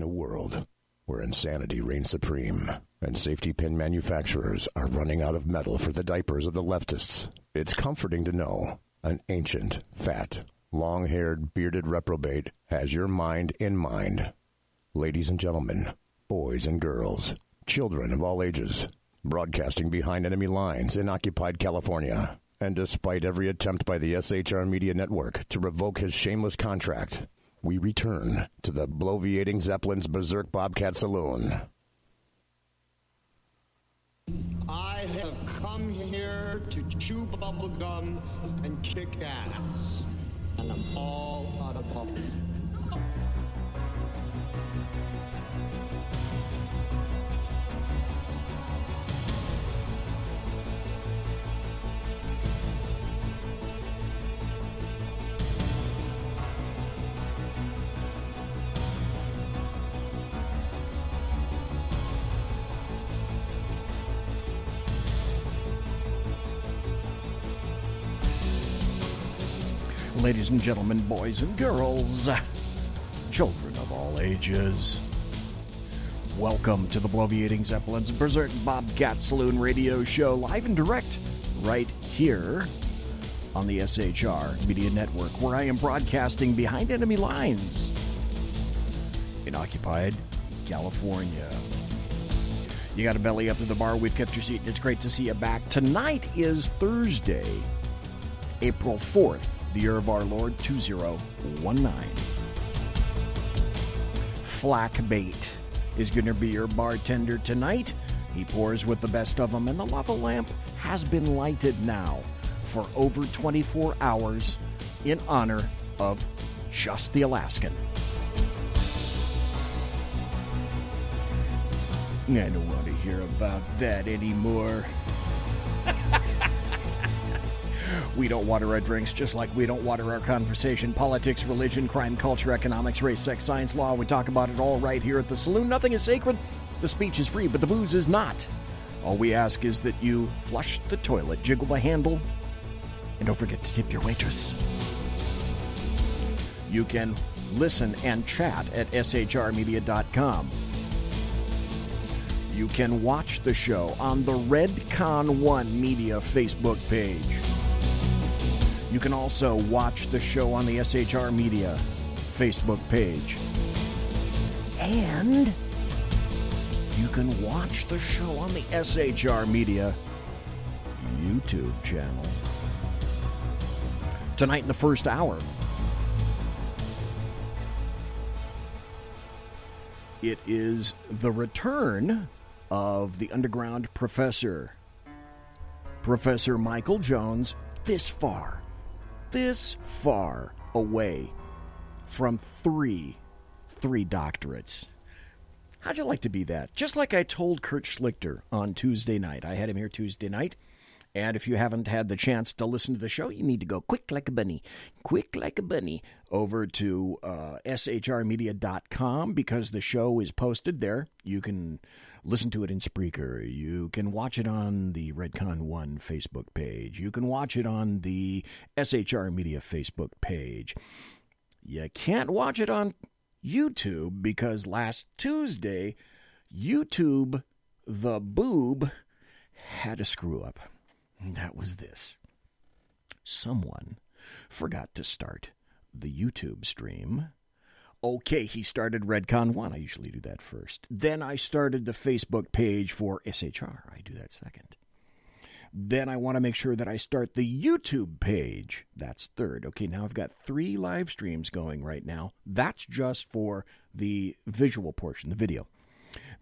In a world where insanity reigns supreme and safety pin manufacturers are running out of metal for the diapers of the leftists, it's comforting to know an ancient, fat, long haired, bearded reprobate has your mind in mind. Ladies and gentlemen, boys and girls, children of all ages, broadcasting behind enemy lines in occupied California. And despite every attempt by the SHR Media Network to revoke his shameless contract, we return to the bloviating Zeppelin's Berserk Bobcat Saloon. I have come here to chew bubblegum and kick ass. And I'm all out of bubble. Ladies and gentlemen, boys and girls, children of all ages, welcome to the Bloviating Zeppelin's Berserk Bobcat Saloon radio show, live and direct, right here on the SHR Media Network, where I am broadcasting behind enemy lines in occupied California. You got a belly up to the bar, we've kept your seat, and it's great to see you back. Tonight is Thursday, April 4th, the year of our Lord 2019. Flack Bait is going to be your bartender tonight. He pours with the best of them, and the lava lamp has been lighted now for over 24 hours in honor of Just the Alaskan. I don't want to hear about that anymore. We don't water our drinks just like we don't water our conversation. Politics, religion, crime, culture, economics, race, sex, science, law. We talk about it all right here at the saloon. Nothing is sacred. The speech is free, but the booze is not. All we ask is that you flush the toilet, jiggle the handle, and don't forget to tip your waitress. You can listen and chat at shrmedia.com. You can watch the show on the Redcon One Media Facebook page. You can also watch the show on the SHR Media Facebook page. And you can watch the show on the SHR Media YouTube channel. Tonight in the first hour, it is the return of the underground professor, Professor Michael Jones, this far this far away from three three doctorates. How'd you like to be that? Just like I told Kurt Schlichter on Tuesday night. I had him here Tuesday night. And if you haven't had the chance to listen to the show, you need to go quick like a bunny, quick like a bunny over to uh, shrmedia.com because the show is posted there. You can listen to it in Spreaker. You can watch it on the Redcon One Facebook page. You can watch it on the SHR Media Facebook page. You can't watch it on YouTube because last Tuesday, YouTube, the boob, had a screw up. That was this. Someone forgot to start the YouTube stream Okay, he started Redcon 1. I usually do that first. Then I started the Facebook page for SHR. I do that second. Then I want to make sure that I start the YouTube page. That's third. Okay, now I've got three live streams going right now. That's just for the visual portion, the video.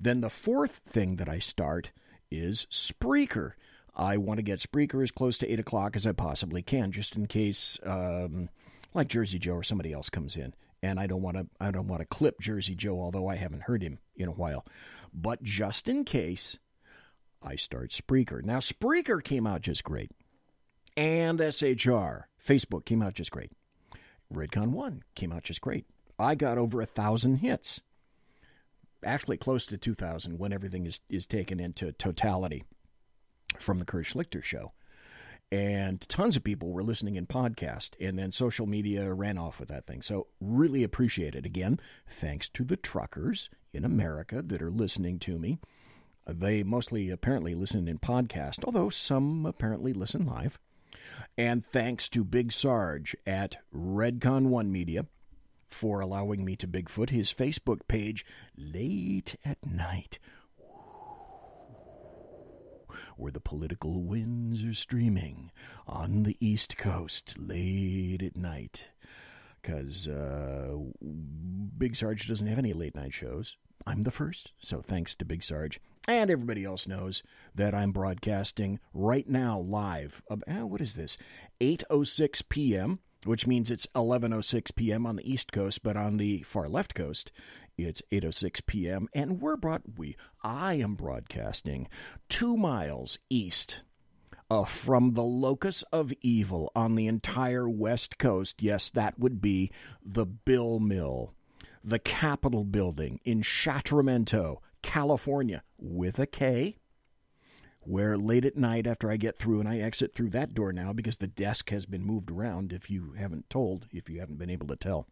Then the fourth thing that I start is Spreaker. I want to get Spreaker as close to 8 o'clock as I possibly can, just in case, um, like Jersey Joe or somebody else comes in. And I don't want to. I don't want to clip Jersey Joe, although I haven't heard him in a while. But just in case, I start Spreaker. Now, Spreaker came out just great. And SHR, Facebook came out just great. Redcon 1 came out just great. I got over a thousand hits. Actually, close to 2,000 when everything is, is taken into totality from the Kurt Schlichter show. And tons of people were listening in podcast, and then social media ran off with that thing. So, really appreciate it. Again, thanks to the truckers in America that are listening to me. They mostly apparently listen in podcast, although some apparently listen live. And thanks to Big Sarge at Redcon One Media for allowing me to Bigfoot his Facebook page late at night, where the political winds are streaming on the East Coast late at night. Because uh, Big Sarge doesn't have any late night shows. I'm the first, so thanks to Big Sarge. And everybody else knows that I'm broadcasting right now live. Uh, what is this? 8:06 p.m., which means it's 11:06 p.m. on the East Coast, but on the far left coast, it's 8:06 p.m. And we're brought we I am broadcasting 2 miles east uh, from the locus of evil on the entire West Coast. Yes, that would be the Bill Mill, the Capitol building in Sacramento, California, with a K. Where late at night, after I get through and I exit through that door now because the desk has been moved around, if you haven't told, if you haven't been able to tell.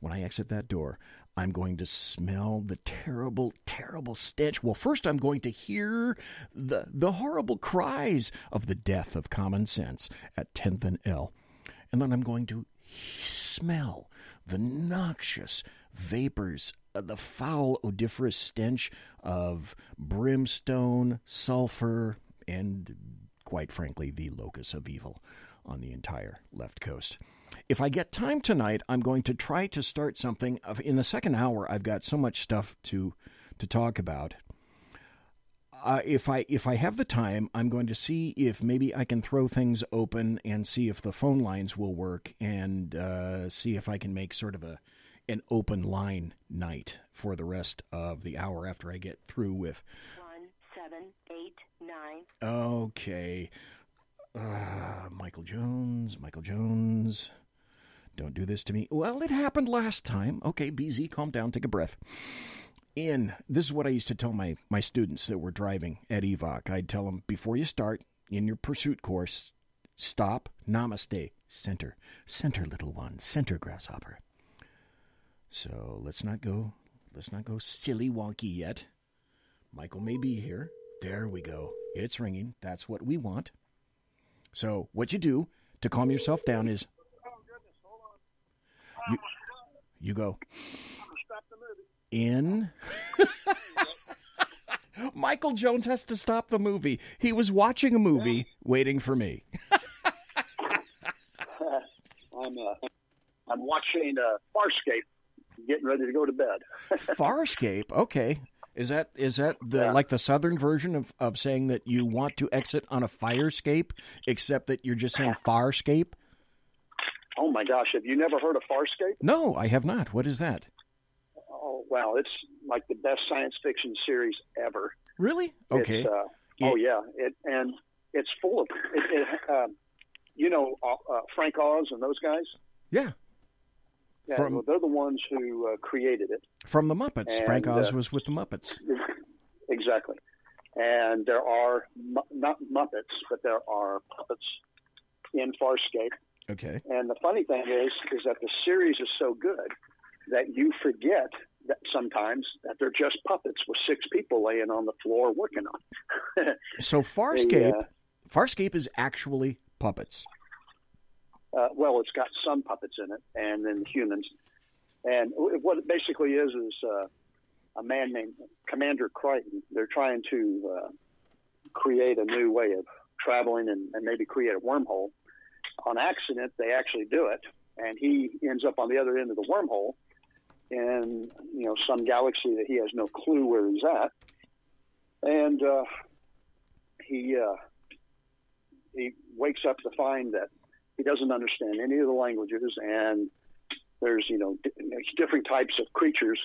When I exit that door, I'm going to smell the terrible, terrible stench. Well, first I'm going to hear the the horrible cries of the death of common sense at 10th and L. And then I'm going to smell the noxious vapors, uh, the foul odoriferous stench of brimstone, sulfur, and quite frankly, the locus of evil on the entire left coast. If I get time tonight, I'm going to try to start something. In the second hour, I've got so much stuff to to talk about. Uh, if I if I have the time, I'm going to see if maybe I can throw things open and see if the phone lines will work, and uh, see if I can make sort of a an open line night for the rest of the hour after I get through with. One seven eight nine. Okay, uh, Michael Jones, Michael Jones. Don't do this to me. Well, it happened last time. Okay, BZ, calm down, take a breath. In this is what I used to tell my my students that were driving at Evoc. I'd tell them before you start in your pursuit course, stop, namaste, center, center, little one, center, grasshopper. So let's not go, let's not go silly wonky yet. Michael may be here. There we go. It's ringing. That's what we want. So what you do to calm yourself down is you, you go in. Michael Jones has to stop the movie. He was watching a movie, waiting for me. I'm uh, I'm watching uh, Farscape, getting ready to go to bed. Farscape, okay. Is that is that the Yeah. like the southern version of, of saying that you want to exit on a firescape, except that you're just saying farscape? Oh my gosh, have you never heard of Farscape? No, I have not. What is that? Oh wow, it's like the best science fiction series ever. Really? Okay. Uh, oh yeah, it and it's full of it. it um, you know uh, uh, Frank Oz and those guys. yeah. Yeah, From- well, they're the ones who uh, created it. From the Muppets. Frank And, Oz uh, was with the Muppets. exactly. And there are mu- not Muppets, but there are puppets in Farscape. Okay. And the funny thing is, is that the series is so good that you forget that sometimes that they're just puppets with six people laying on the floor working on. It. so Farscape, uh, Farscape is actually puppets. uh, well, it's got some puppets in it, and then humans. And what it basically is is uh, a man named Commander Crichton. They're trying to uh, create a new way of traveling and, and maybe create a wormhole. On accident, they actually do it, and he ends up on the other end of the wormhole in you know some galaxy that he has no clue where he's at, and uh, he uh, he wakes up to find that he doesn't understand any of the languages, and there's you know di- different types of creatures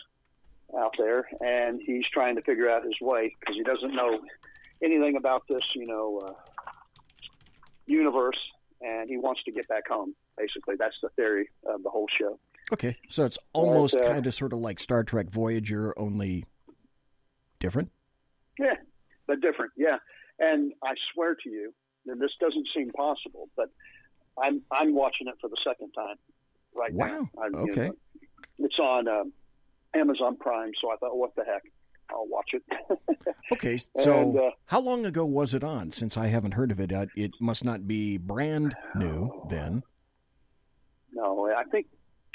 out there, and he's trying to figure out his way because he doesn't know anything about this you know uh, universe, and he wants to get back home. Basically, that's the theory of the whole show. Okay, so it's almost uh, kind of sort of like Star Trek Voyager, only different. Yeah, but different. Yeah, and I swear to you, and this doesn't seem possible, but I'm I'm watching it for the second time right Wow. now. I, you Okay. know, it's on um, Amazon Prime, so I thought, what the heck, I'll watch it. Okay, so And, uh, how long ago was it on? Since I haven't heard of it, uh, it must not be brand new then. no, I think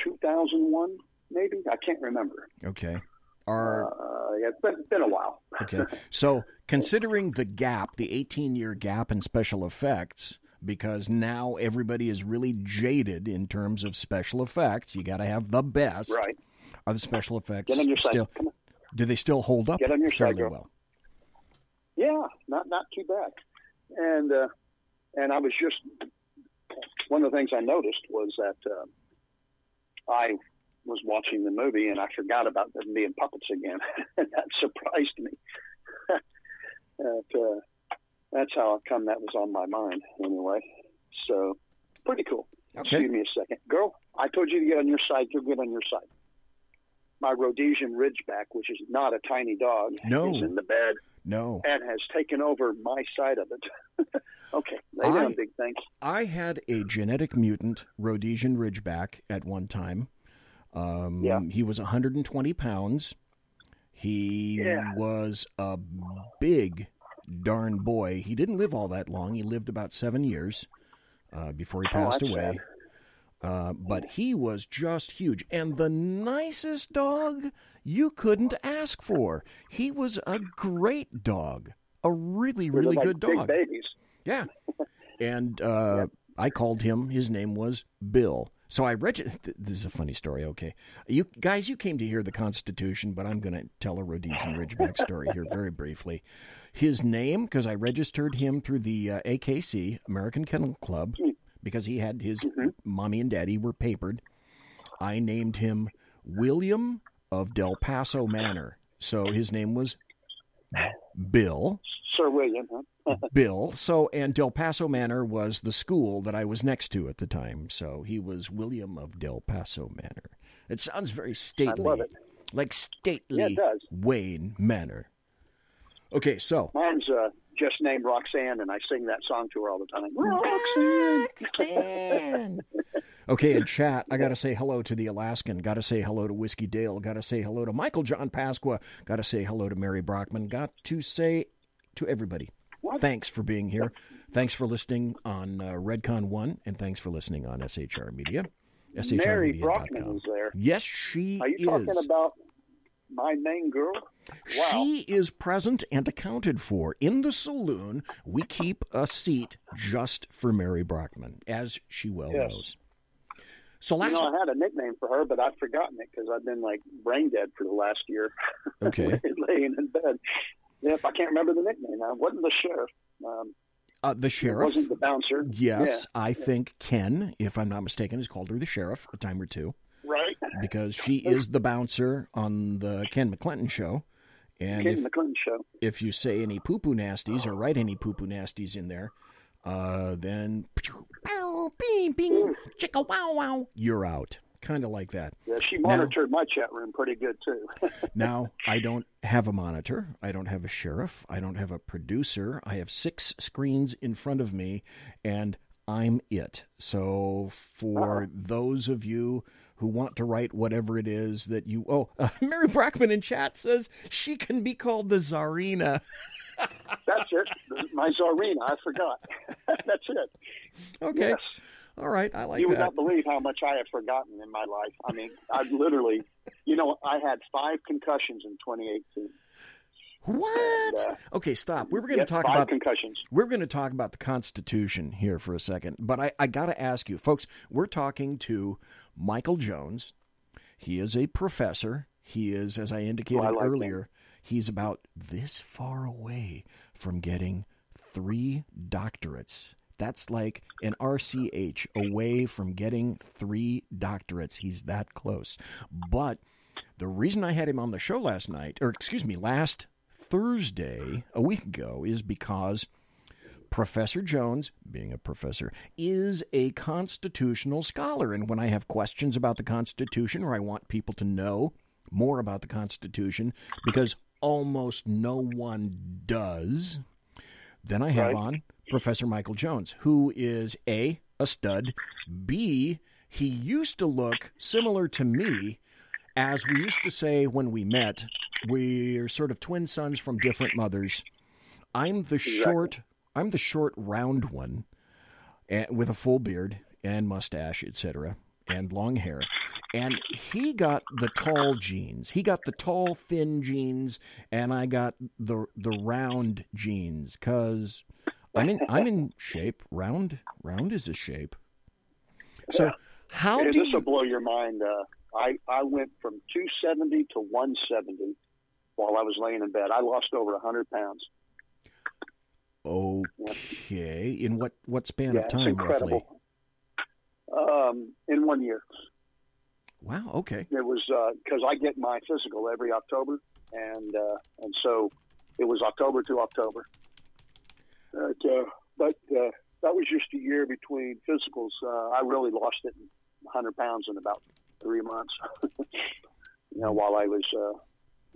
2001, maybe. I can't remember. Okay. Are Uh, yeah, it's been, been a while. okay. So considering the gap, the 18-year gap in special effects, because now everybody is really jaded in terms of special effects. You got to have the best. Right. Are the special effects still? Do they still hold up Get on your side, fairly girl. well? Yeah, not not too bad. And uh, and I was just one of the things I noticed was that uh, I was watching the movie and I forgot about them being puppets again, and that surprised me. that, uh, that's how I come that was on my mind anyway. So pretty cool. Okay. Excuse me a second, girl. I told you to get on your side. You'll get on your side. My Rhodesian Ridgeback, which is not a tiny dog, No. is in the bed No. and has taken over my side of it. okay, lay I- big things. I had a genetic mutant Rhodesian Ridgeback at one time. Um, Yeah. He was 120 pounds. He Yeah. was a big darn boy. He didn't live all that long. He lived about seven years uh, before he Oh, passed away. Uh, but he was just huge and the nicest dog you couldn't ask for. He was a great dog, a really, really good big dog. babies. Yeah. And uh, I called him. His name was Bill. So I reg- th- This is a funny story. Okay, you guys, you came to hear the Constitution, but I'm going to tell a Rhodesian Ridgeback story here very briefly. His name, because I registered him through the uh, AKC American Kennel Club, because he had his mommy and daddy were papered. I named him William of Del Paso Manor. So his name was Bill. Sir William, huh? Bill. So, and Del Paso Manor was the school that I was next to at the time. So he was William of Del Paso Manor. It sounds very stately, I love it. like stately Yeah, it. Wayne Manor. Okay, so Mine's uh, just named Roxanne, and I sing that song to her all the time. Roxanne. Roxanne. okay, in chat, I got to say hello to the Alaskan. Got to say hello to Whiskey Dale. Got to say hello to Michael John Pasqua. Got to say hello to Mary Brockman. Got to say to everybody. Thanks for being here. Thanks for listening on uh, Redcon One, and thanks for listening on SHR Media. Mary SHRmedia.com. Brockman is there. Yes, she Are you is. talking about my main girl? Wow. She is present and accounted for in the saloon. We keep a seat just for Mary Brockman, as she well Yes. knows. So You last, know, I had a nickname for her, but I've forgotten it because I've been like brain dead for the last year. Okay. laying in bed. Yep, I can't remember the nickname. I wasn't the sheriff. Um, uh, the sheriff. wasn't the bouncer. Yes, I think Ken, if I'm not mistaken, has called her the sheriff a time or two right. because she is the bouncer on the Ken McClinton show. And Ken if, show. if you say any poo poo nasties or write any poo poo nasties in there, uh, then bing, bing, chicka wow wow, you're out. Kind of like that. Yeah, she Now- monitored my chat room pretty good too. Now, I don't have a monitor. I don't have a sheriff. I don't have a producer. I have six screens in front of me, and I'm it. So, for those of you who want to write whatever it is that you. Oh, uh, Mary Brockman in chat says she can be called the Czarina. That's it. My Czarina. I forgot. That's it. Okay. Yes. All right. I like you would not believe how much I have forgotten in my life. I mean, I've literally, you know, I had five concussions in 2018. What? And, uh, okay, stop. We were going to talk about concussions. We're going to talk about the Constitution here for a second, but I, I got to ask you, folks. We're talking to Michael Jones. He is a professor. He is, as I indicated Oh, I like him. earlier, he's about this far away from getting three doctorates. That's like an RCH away from getting three doctorates. He's that close. But the reason I had him on the show last night, or excuse me, last Thursday, a week ago, is because Professor Jones, being a professor, is a constitutional scholar. And when I have questions about the Constitution or I want people to know more about the Constitution, because almost no one does, then I have Right. on Professor Michael Jones, who is A, a stud, B, he used to look similar to me. As we used to say when we met, we're sort of twin sons from different mothers. I'm the short, I'm the short, round one, and, with a full beard and mustache, etc., and long hair. And he got the tall jeans. He got the tall, thin jeans, and I got the the round jeans Cause I'm in I'm in shape. Round round is a shape. So how do this will you? blow your mind. Uh, I I went from 270 to 170 while I was laying in bed. I lost over 100 pounds. Okay, in what what span yeah, of time roughly? Um, in one year, Wow. Okay. it was because I get my physical every October, and uh, and so it was October to October. But, uh, but uh, that was just a year between physicals. Uh, I really lost it, 100 pounds in about three months. you know, while I was uh,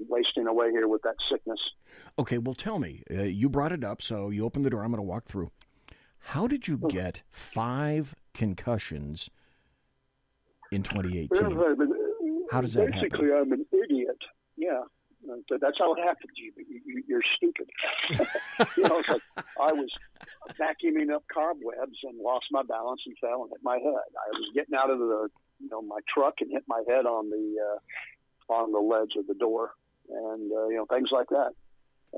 wasting away here with that sickness. Okay, well, tell me. Uh, you brought it up, so you open the door. I'm going to walk through. How did you get five concussions in 2018? How does that Basically, I'm an idiot. Yeah. Uh, That's how it happened. You, you, you're stupid. you know, like I was vacuuming up cobwebs and lost my balance and fell and hit my head. I was getting out of the, you know, my truck and hit my head on the uh, on the ledge of the door, and uh, you know things like that.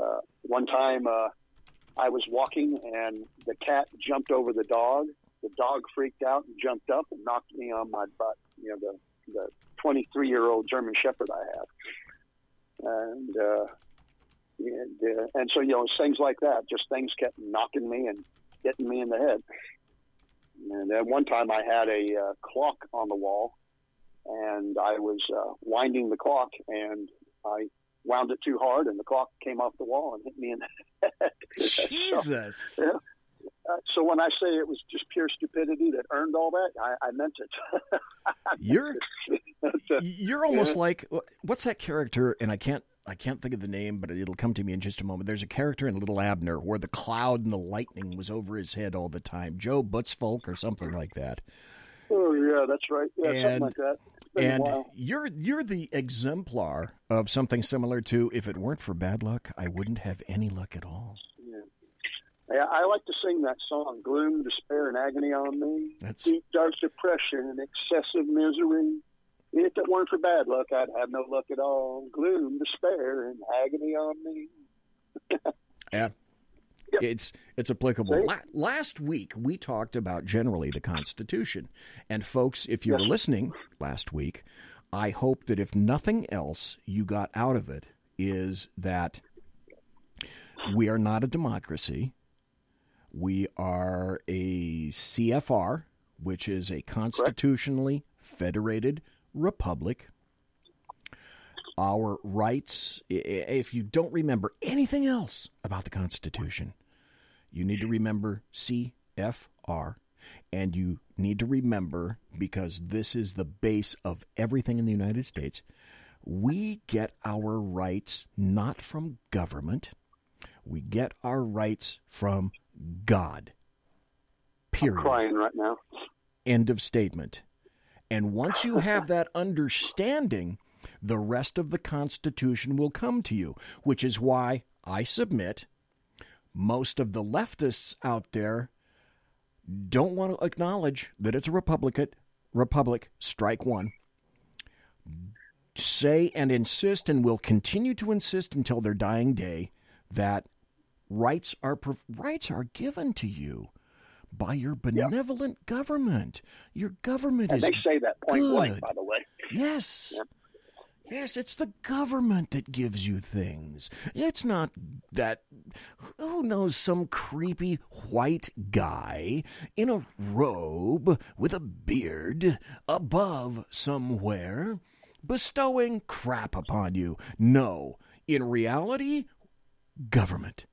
Uh, one time, uh, I was walking and the cat jumped over the dog. The dog freaked out and jumped up and knocked me on my butt. You know, the the 23 year old German Shepherd I have, and uh, and uh, and so you know things like that. Just things kept knocking me and hitting me in the head. And at one time, I had a uh, clock on the wall, and I was uh, winding the clock, and I wound it too hard, and the clock came off the wall and hit me in the head. Jesus. So, yeah. Uh, so when I say it was just pure stupidity that earned all that, I, I meant it. You're you're almost like what's that character? And I can't I can't think of the name, but it'll come to me in just a moment. There's a character in Little Abner where the cloud and the lightning was over his head all the time. Joe Btfsplk or something like that. oh yeah, that's right. Yeah, And- something like that. It's been a And you're you're the exemplar of something similar to if it weren't for bad luck, I wouldn't have any luck at all. Yeah, I like to sing that song, Gloom, Despair, and Agony on Me. That's- Deep, dark depression and excessive misery. If it weren't for bad luck, I'd have no luck at all. Gloom, despair, and agony on me. Yeah. It's it's applicable. La- last week we talked about generally the Constitution, and folks, if you were listening last week, I hope that if nothing else you got out of it is that we are not a democracy. We are a CFR, which is a constitutionally federated republic. Our rights, if you don't remember anything else about the Constitution, you need to remember CFR. And you need to remember, because this is the base of everything in the United States, we get our rights not from government, we get our rights from God. Period. Crying right now. End of statement. And once you have that understanding, the rest of the Constitution will come to you, which is why I submit most of the leftists out there don't want to acknowledge that it's a republic. Republic, strike one. say and insist and will continue to insist until their dying day that rights are rights are given to you by your benevolent yeah. government. Your government and is they say that point good. blank, by the way. Yes. Yeah. Yes, it's the government that gives you things. It's not that, who knows, some creepy white guy in a robe with a beard above somewhere bestowing crap upon you. No, in reality, government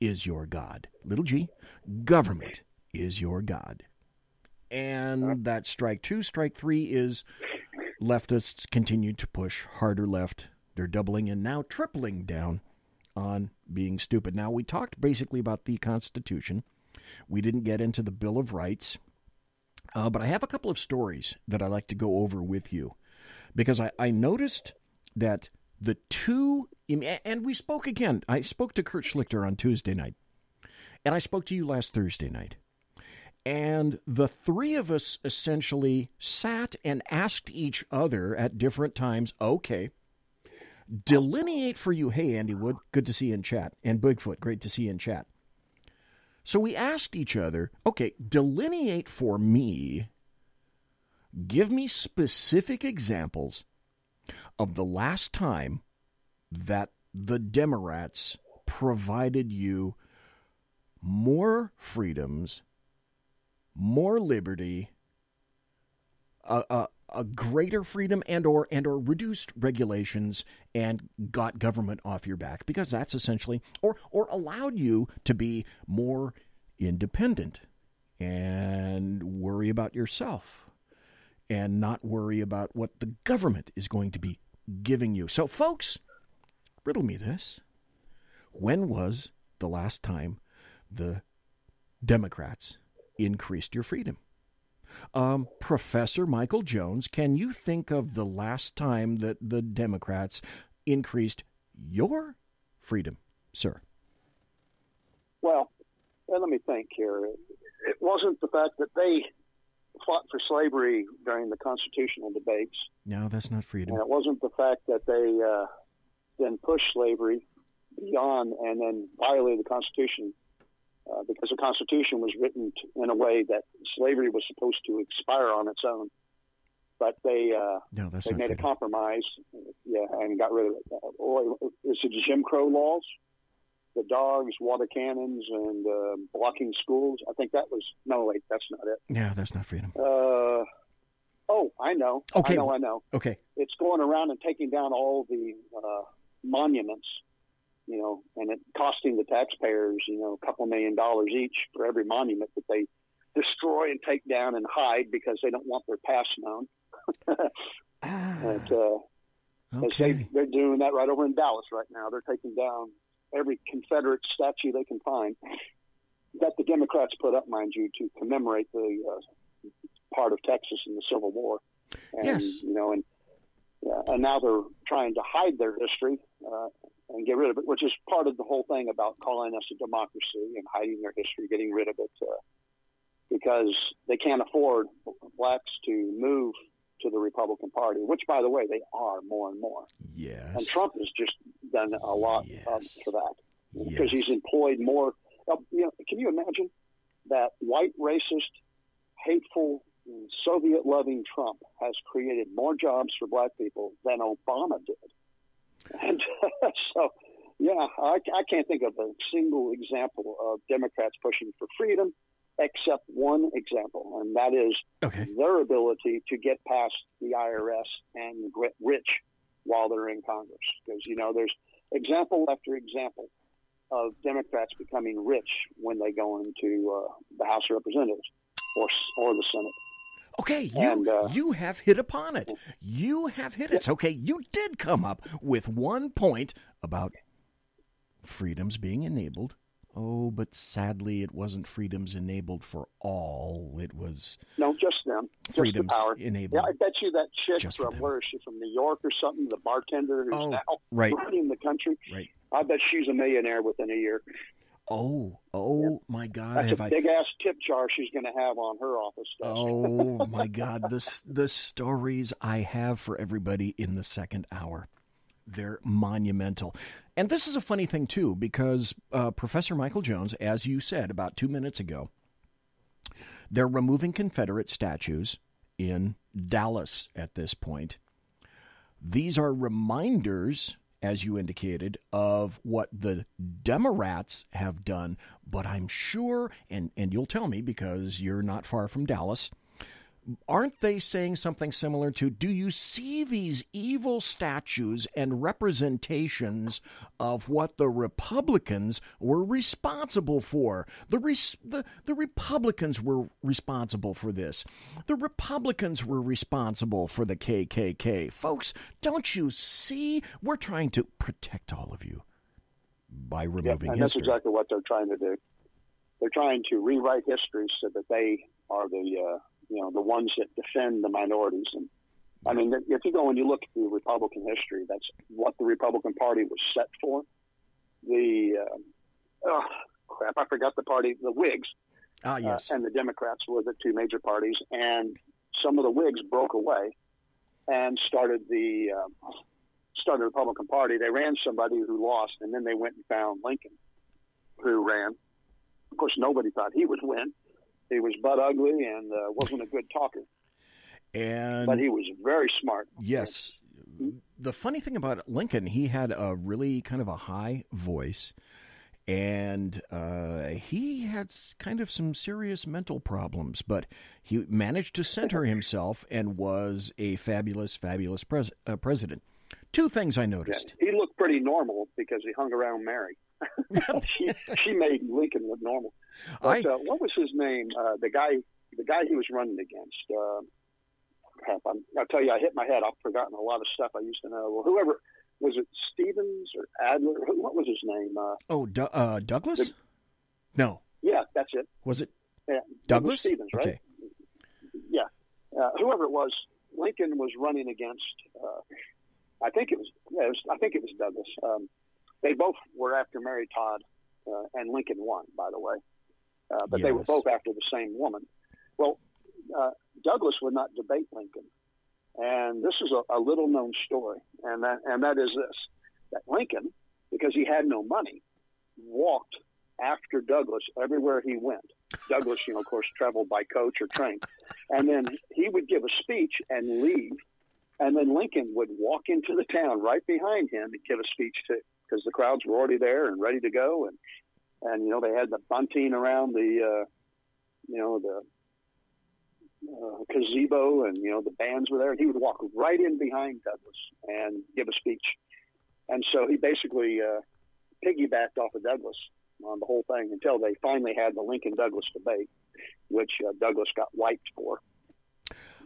is your God. Little g, government is your God. And that strike two. Strike three is leftists continue to push harder left. They're doubling and now tripling down on being stupid. Now, we talked basically about the Constitution. We didn't get into the Bill of Rights. Uh, but I have a couple of stories that I'd like to go over with you because I, I noticed that the two, and we spoke again. I spoke to Kurt Schlichter on Tuesday night, and I spoke to you last Thursday night. And the three of us essentially sat and asked each other at different times, okay, delineate for you. Hey, Andy Wood, good to see you in chat. And Bigfoot, great to see you in chat. So we asked each other, okay, delineate for me, give me specific examples of the last time that the Democrats provided you more freedoms more liberty, a, a, a, greater freedom and or and or reduced regulations and got government off your back because that's essentially or or allowed you to be more independent and worry about yourself and not worry about what the government is going to be giving you. So folks, riddle me this. When was the last time the Democrats increased your freedom. Um, Professor Michael Jones, can you think of the last time that the Democrats increased your freedom, sir? Well, let me think here. It wasn't the fact that they fought for slavery during the constitutional debates. No, that's not freedom. And it wasn't the fact that they uh, then pushed slavery beyond and then violated the Constitution uh, because the Constitution was written in a way that slavery was supposed to expire on its own. But they uh, no, they made freedom. a compromise, yeah, and got rid of it. Uh, or is it Jim Crow laws? The dogs, water cannons, and uh, blocking schools. I think that was no, wait, that's not it. Yeah, that's not freedom. Uh, oh, I know. Okay, I know. I know. Okay, it's going around and taking down all the uh, monuments you know, and it costing the taxpayers, you know, a couple million dollars each for every monument that they destroy and take down and hide because they don't want their past known. ah, and, uh, okay. they, they're doing that right over in Dallas right now. They're taking down every Confederate statue they can find that the Democrats put up, mind you, to commemorate the uh, part of Texas in the Civil War. And, yes. You know, and yeah, and now they're trying to hide their history uh, and get rid of it, which is part of the whole thing about calling us a democracy and hiding their history, getting rid of it, uh, because they can't afford blacks to move to the Republican Party, which, by the way, they are more and more. Yes. And Trump has just done a lot yes. um, for that because yes. he's employed more. Uh, you know, can you imagine that white racist, hateful, Soviet loving Trump has created more jobs for black people than Obama did? And so, yeah, I, I can't think of a single example of Democrats pushing for freedom except one example, and that is okay. their ability to get past the IRS and get rich while they're in Congress. Because, you know, there's example after example of Democrats becoming rich when they go into uh, the House of Representatives or, or the Senate. Okay, you And, uh, you have hit upon it. You have hit it. Okay, you did come up with one point about freedoms being enabled. Oh, but sadly, it wasn't freedoms enabled for all. It was No, just them. Just freedoms the power. enabled. Yeah, I bet you that chick Just from where is she from New York or something? The bartender who's Oh, now right. running the country. Right. I bet she's a millionaire within a year. Oh, oh my God! That's have a I? big ass tip jar she's going to have on her office desk. Oh my God! The the stories I have for everybody in the second hour, they're monumental. And this is a funny thing too, because uh, Professor Michael Jones, as you said about two minutes ago, they're removing Confederate statues in Dallas at this point. These are reminders, as you indicated, of what the Democrats have done. But I'm sure, and, and you'll tell me because you're not far from Dallas, aren't they saying something similar to do you see these evil statues and representations of what the republicans were responsible for? The, res- the the republicans were responsible for this. The republicans were responsible for the KKK folks don't you see? We're trying to protect all of you by removing and that's exactly what they're trying to do. They're trying to rewrite history so that they are the uh, you know the ones that defend the minorities. And I mean, if you go and you look at the Republican history, that's what the Republican Party was set for. The uh, oh crap, I forgot the party. The Whigs ah yes uh, and the Democrats were the two major parties, and some of the Whigs broke away and started the um, started the Republican Party. They ran somebody who lost, and then they went and found Lincoln, who ran. Of course, nobody thought he would win. He was butt ugly and uh, wasn't a good talker, and but he was very smart. Yes. The funny thing about Lincoln, he had a really kind of a high voice, and uh, he had kind of some serious mental problems, but he managed to center himself and was a fabulous, fabulous pres- uh, president. Two things I Yeah, noticed. he looked pretty normal because he hung around Mary. she, she made Lincoln look normal. But I- uh, what was his name? Uh, the guy, the guy he was running against. Uh, crap, I'm, I'll tell you, I hit my head. I've forgotten a lot of stuff I used to know. Well, whoever was it, Stevens or Adler? What was his name? Uh, Oh, Du- uh, Douglas? No. yeah, that's it. Was it Yeah, Douglas? Stevens, right? Okay. Yeah, uh, whoever it was, Lincoln was running against. Uh, I think it was. Yeah, it was I think it was Douglas. Um, they both were after Mary Todd, uh, and Lincoln won, by the way. Uh, but they were both after the same woman. Well, uh, Douglas would not debate Lincoln, and this is a, a little known story, and that and that is this: that Lincoln, because he had no money, walked after Douglas everywhere he went. Douglas, you know, of course, traveled by coach or train, and then he would give a speech and leave, and then Lincoln would walk into the town right behind him and give a speech too, because the crowds were already there and ready to go, and and you know they had the bunting around the, uh, you know the uh, gazebo, and you know the bands were there, and he would walk right in behind Douglas and give a speech, and so he basically uh, piggybacked off of Douglas on the whole thing until they finally had the Lincoln Douglas debate, which uh, Douglas got wiped for.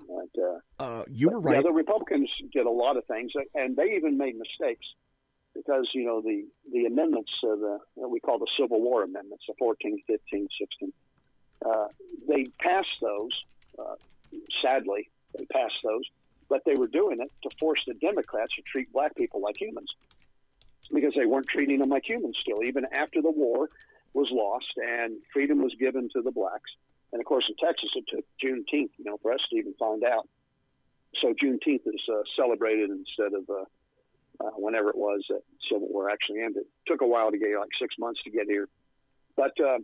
But, uh, Uh, you were but, yeah, right. the Republicans did a lot of things, and they even made mistakes because you know the the amendments, uh, the what we call the Civil War amendments, the 14, 15, 16. Uh, they passed those. Uh, sadly, they passed those, but they were doing it to force the Democrats to treat black people like humans because they weren't treating them like humans still, even after the war was lost and freedom was given to the blacks. And of course, in Texas, it took Juneteenth, you know, for us to even find out. So Juneteenth is uh, celebrated instead of uh, whenever it was that Civil War actually ended. took a while to get here, like six months to get here. But uh,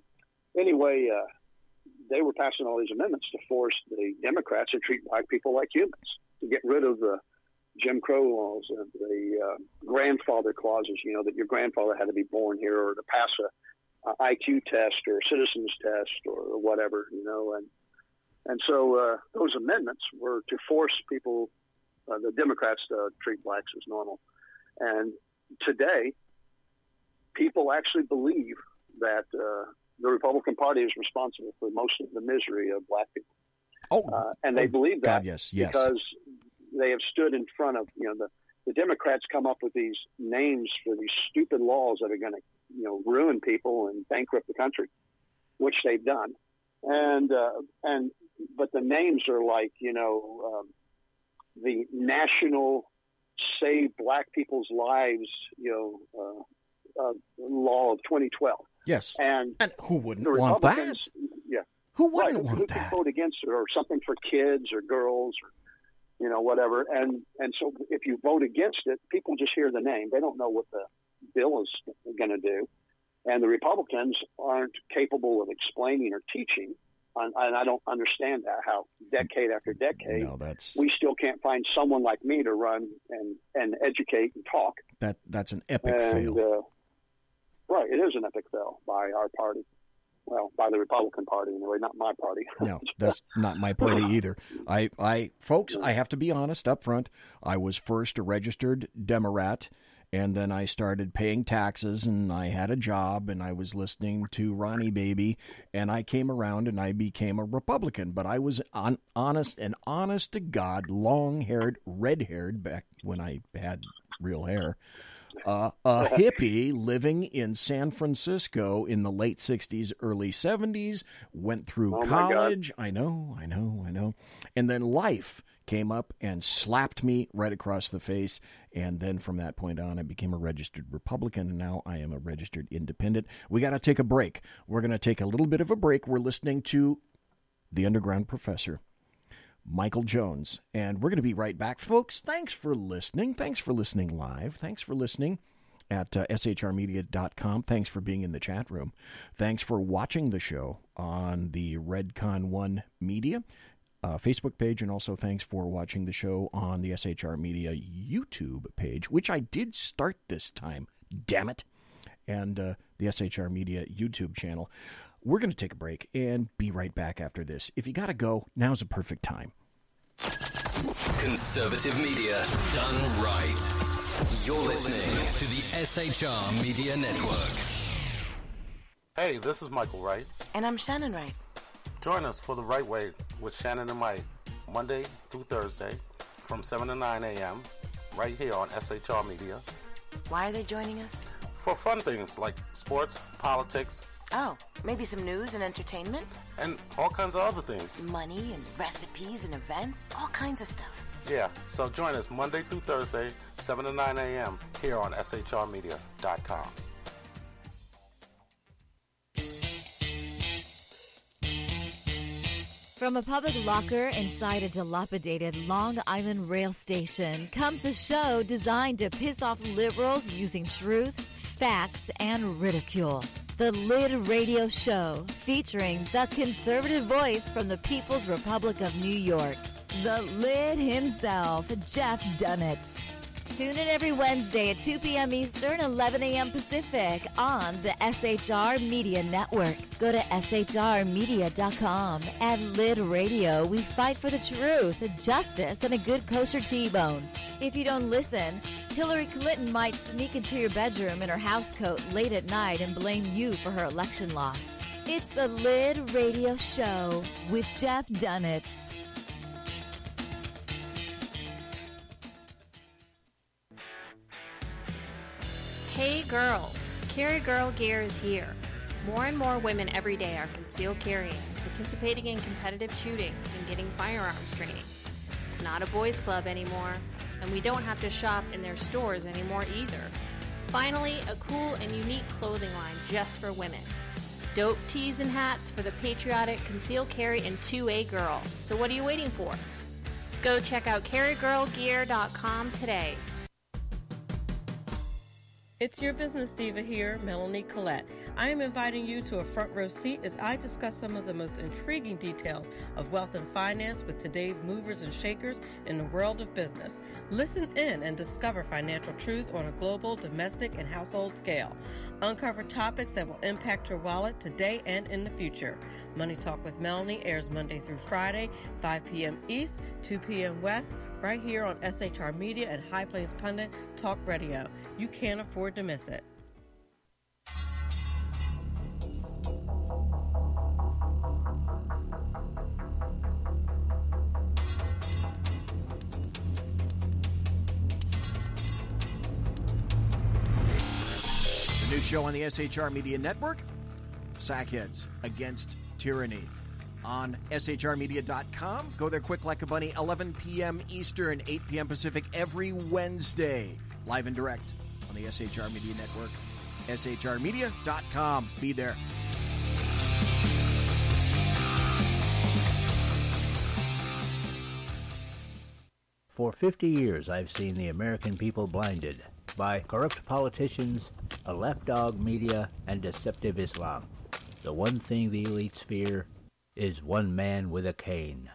anyway, uh, they were passing all these amendments to force the Democrats to treat black people like humans, to get rid of the Jim Crow laws and the uh, grandfather clauses, you know, that your grandfather had to be born here or to pass a, a IQ test or a citizens test or whatever, you know, and and so uh, those amendments were to force people, uh, the Democrats, to treat blacks as normal. And today, people actually believe that uh, the Republican Party is responsible for most of the misery of black people. Oh, Uh, and they oh, believe that God, yes, yes. because they have stood in front of you know the the Democrats come up with these names for these stupid laws that are going to you know ruin people and bankrupt the country, which they've done, and uh, and but the names are like you know um, the National Save Black People's Lives you know uh, uh, Law of 2012. Yes. And, and who wouldn't want that? Yeah. Who wouldn't right, want who that? Could vote against it or something for kids or girls or you know whatever. And and so if you vote against it, people just hear the name. They don't know what the bill is going to do. And the Republicans aren't capable of explaining or teaching. And, and I don't understand that how decade after decade No, that's we still can't find someone like me to run and and educate and talk. that that's an epic and, fail. Uh, right, it is an epic fail by our party. Well, by the Republican Party anyway, not my party. No, that's not my party either. I, I, folks, I have to be honest up front. I was first a registered Democrat, and then I started paying taxes, and I had a job, and I was listening to Ronnie Baby, and I came around and I became a Republican. But I was on, honest and honest to God, long haired, red haired back when I had real hair. Uh, a hippie living in San Francisco in the late 60s, early 70s, went through Oh, God. college. I know, I know, I know. And then life came up and slapped me right across the face. And then from that point on, I became a registered Republican. And now I am a registered independent. We got to take a break. We're going to take a little bit of a break. We're listening to The Underground Professor. Michael Jones. And we're going to be right back, folks. Thanks for listening. Thanks for listening live. Thanks for listening at uh, shrmedia.com. Thanks for being in the chat room. Thanks for watching the show on the Redcon One Media uh, Facebook page, and also thanks for watching the show on the SHR Media YouTube page, which I did start this time. Damn it! And uh, the SHR Media YouTube channel. We're going to take a break and be right back after this. If you got to go, now's a perfect time. Conservative media done right. You're listening to the SHR Media Network. Hey, this is Michael Wright. And I'm Shannon Wright. Join us for The Right Way with Shannon and Mike, Monday through Thursday from 7 to 9 a.m. right here on SHR Media Why are they joining us? for fun things like sports, politics, Oh, maybe some news and entertainment? and all kinds of other things. Money and recipes and events? All kinds of stuff. Yeah, so join us Monday through Thursday, 7 to 9 a.m. here on SHRmedia.com. From a public locker inside a dilapidated Long Island rail station comes a show designed to piss off liberals using truth, facts, and ridicule. The Lid Radio Show, featuring the conservative voice from the People's Republic of New York, the Lid himself, Jeff Dunetz. Tune in every Wednesday at 2 p.m. Eastern, 11 a.m. Pacific on the SHR Media Network. Go to shrmedia.com. At Lid Radio, we fight for the truth, justice, and a good kosher T-bone. If you don't listen, Hillary Clinton might sneak into your bedroom in her housecoat late at night and blame you for her election loss. It's the Lid Radio Show with Jeff Dunetz. Hey girls, Carry Girl Gear is here. More and more women every day are concealed carrying, participating in competitive shooting, and getting firearms training. It's not a boys' club anymore, and we don't have to shop in their stores anymore either. Finally, a cool and unique clothing line just for women. Dope tees and hats for the patriotic concealed carry and 2A girl. So what are you waiting for? Go check out carrygirlgear.com today. It's your business diva here, Melanie Collette. I am inviting you to a front row seat as I discuss some of the most intriguing details of wealth and finance with today's movers and shakers in the world of business. Listen in and discover financial truths on a global, domestic, and household scale. Uncover topics that will impact your wallet today and in the future. Money Talk with Melanie airs Monday through Friday, 5 p.m. East, 2 p.m. West, right here on SHR Media and High Plains Pundit Talk Radio. You can't afford to miss it. The new show on the SHR Media Network Sackheads Against Tyranny. On shrmedia.com. Go there quick like a bunny, 11 p.m. Eastern, 8 p.m. Pacific every Wednesday. Live and direct on the SHR Media Network. shrmedia.com. Be there. For 50 years, I've seen the American people blinded by corrupt politicians, a lapdog media, and deceptive Islam. The one thing the elites fear is one man with a cane.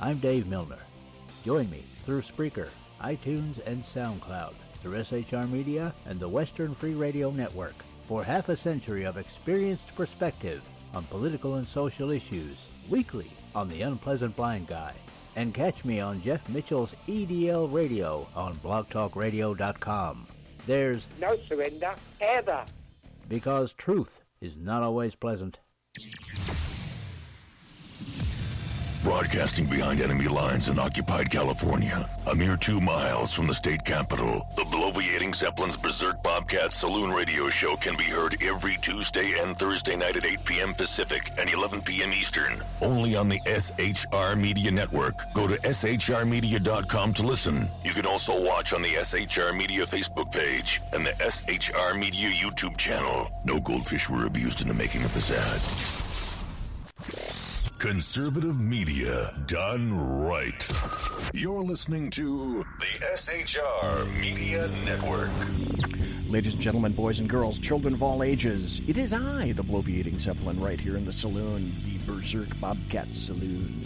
I'm Dave Milner. Join me through Spreaker, iTunes, and SoundCloud, through SHR Media and the Western Free Radio Network for half a century of experienced perspective on political and social issues, weekly on The Unpleasant Blind Guy. And catch me on Jeff Mitchell's EDL Radio on blogtalkradio.com. There's no surrender ever. Because truth is not always pleasant. Broadcasting behind enemy lines in occupied California, a mere two miles from the state capital, the bloviating Zeppelin's Berserk Bobcat Saloon radio show can be heard every Tuesday and Thursday night at 8 p.m. Pacific and 11 p.m. Eastern, only on the SHR Media Network. Go to shrmedia.com to listen. You can also watch on the SHR Media Facebook page and the SHR Media YouTube channel. No goldfish were abused in the making of this ad. Conservative media done right. You're listening to the SHR Media Network. Ladies and gentlemen, boys and girls, children of all ages, it is I, the bloviating Zeppelin, right here in the saloon, the Berserk Bobcat Saloon,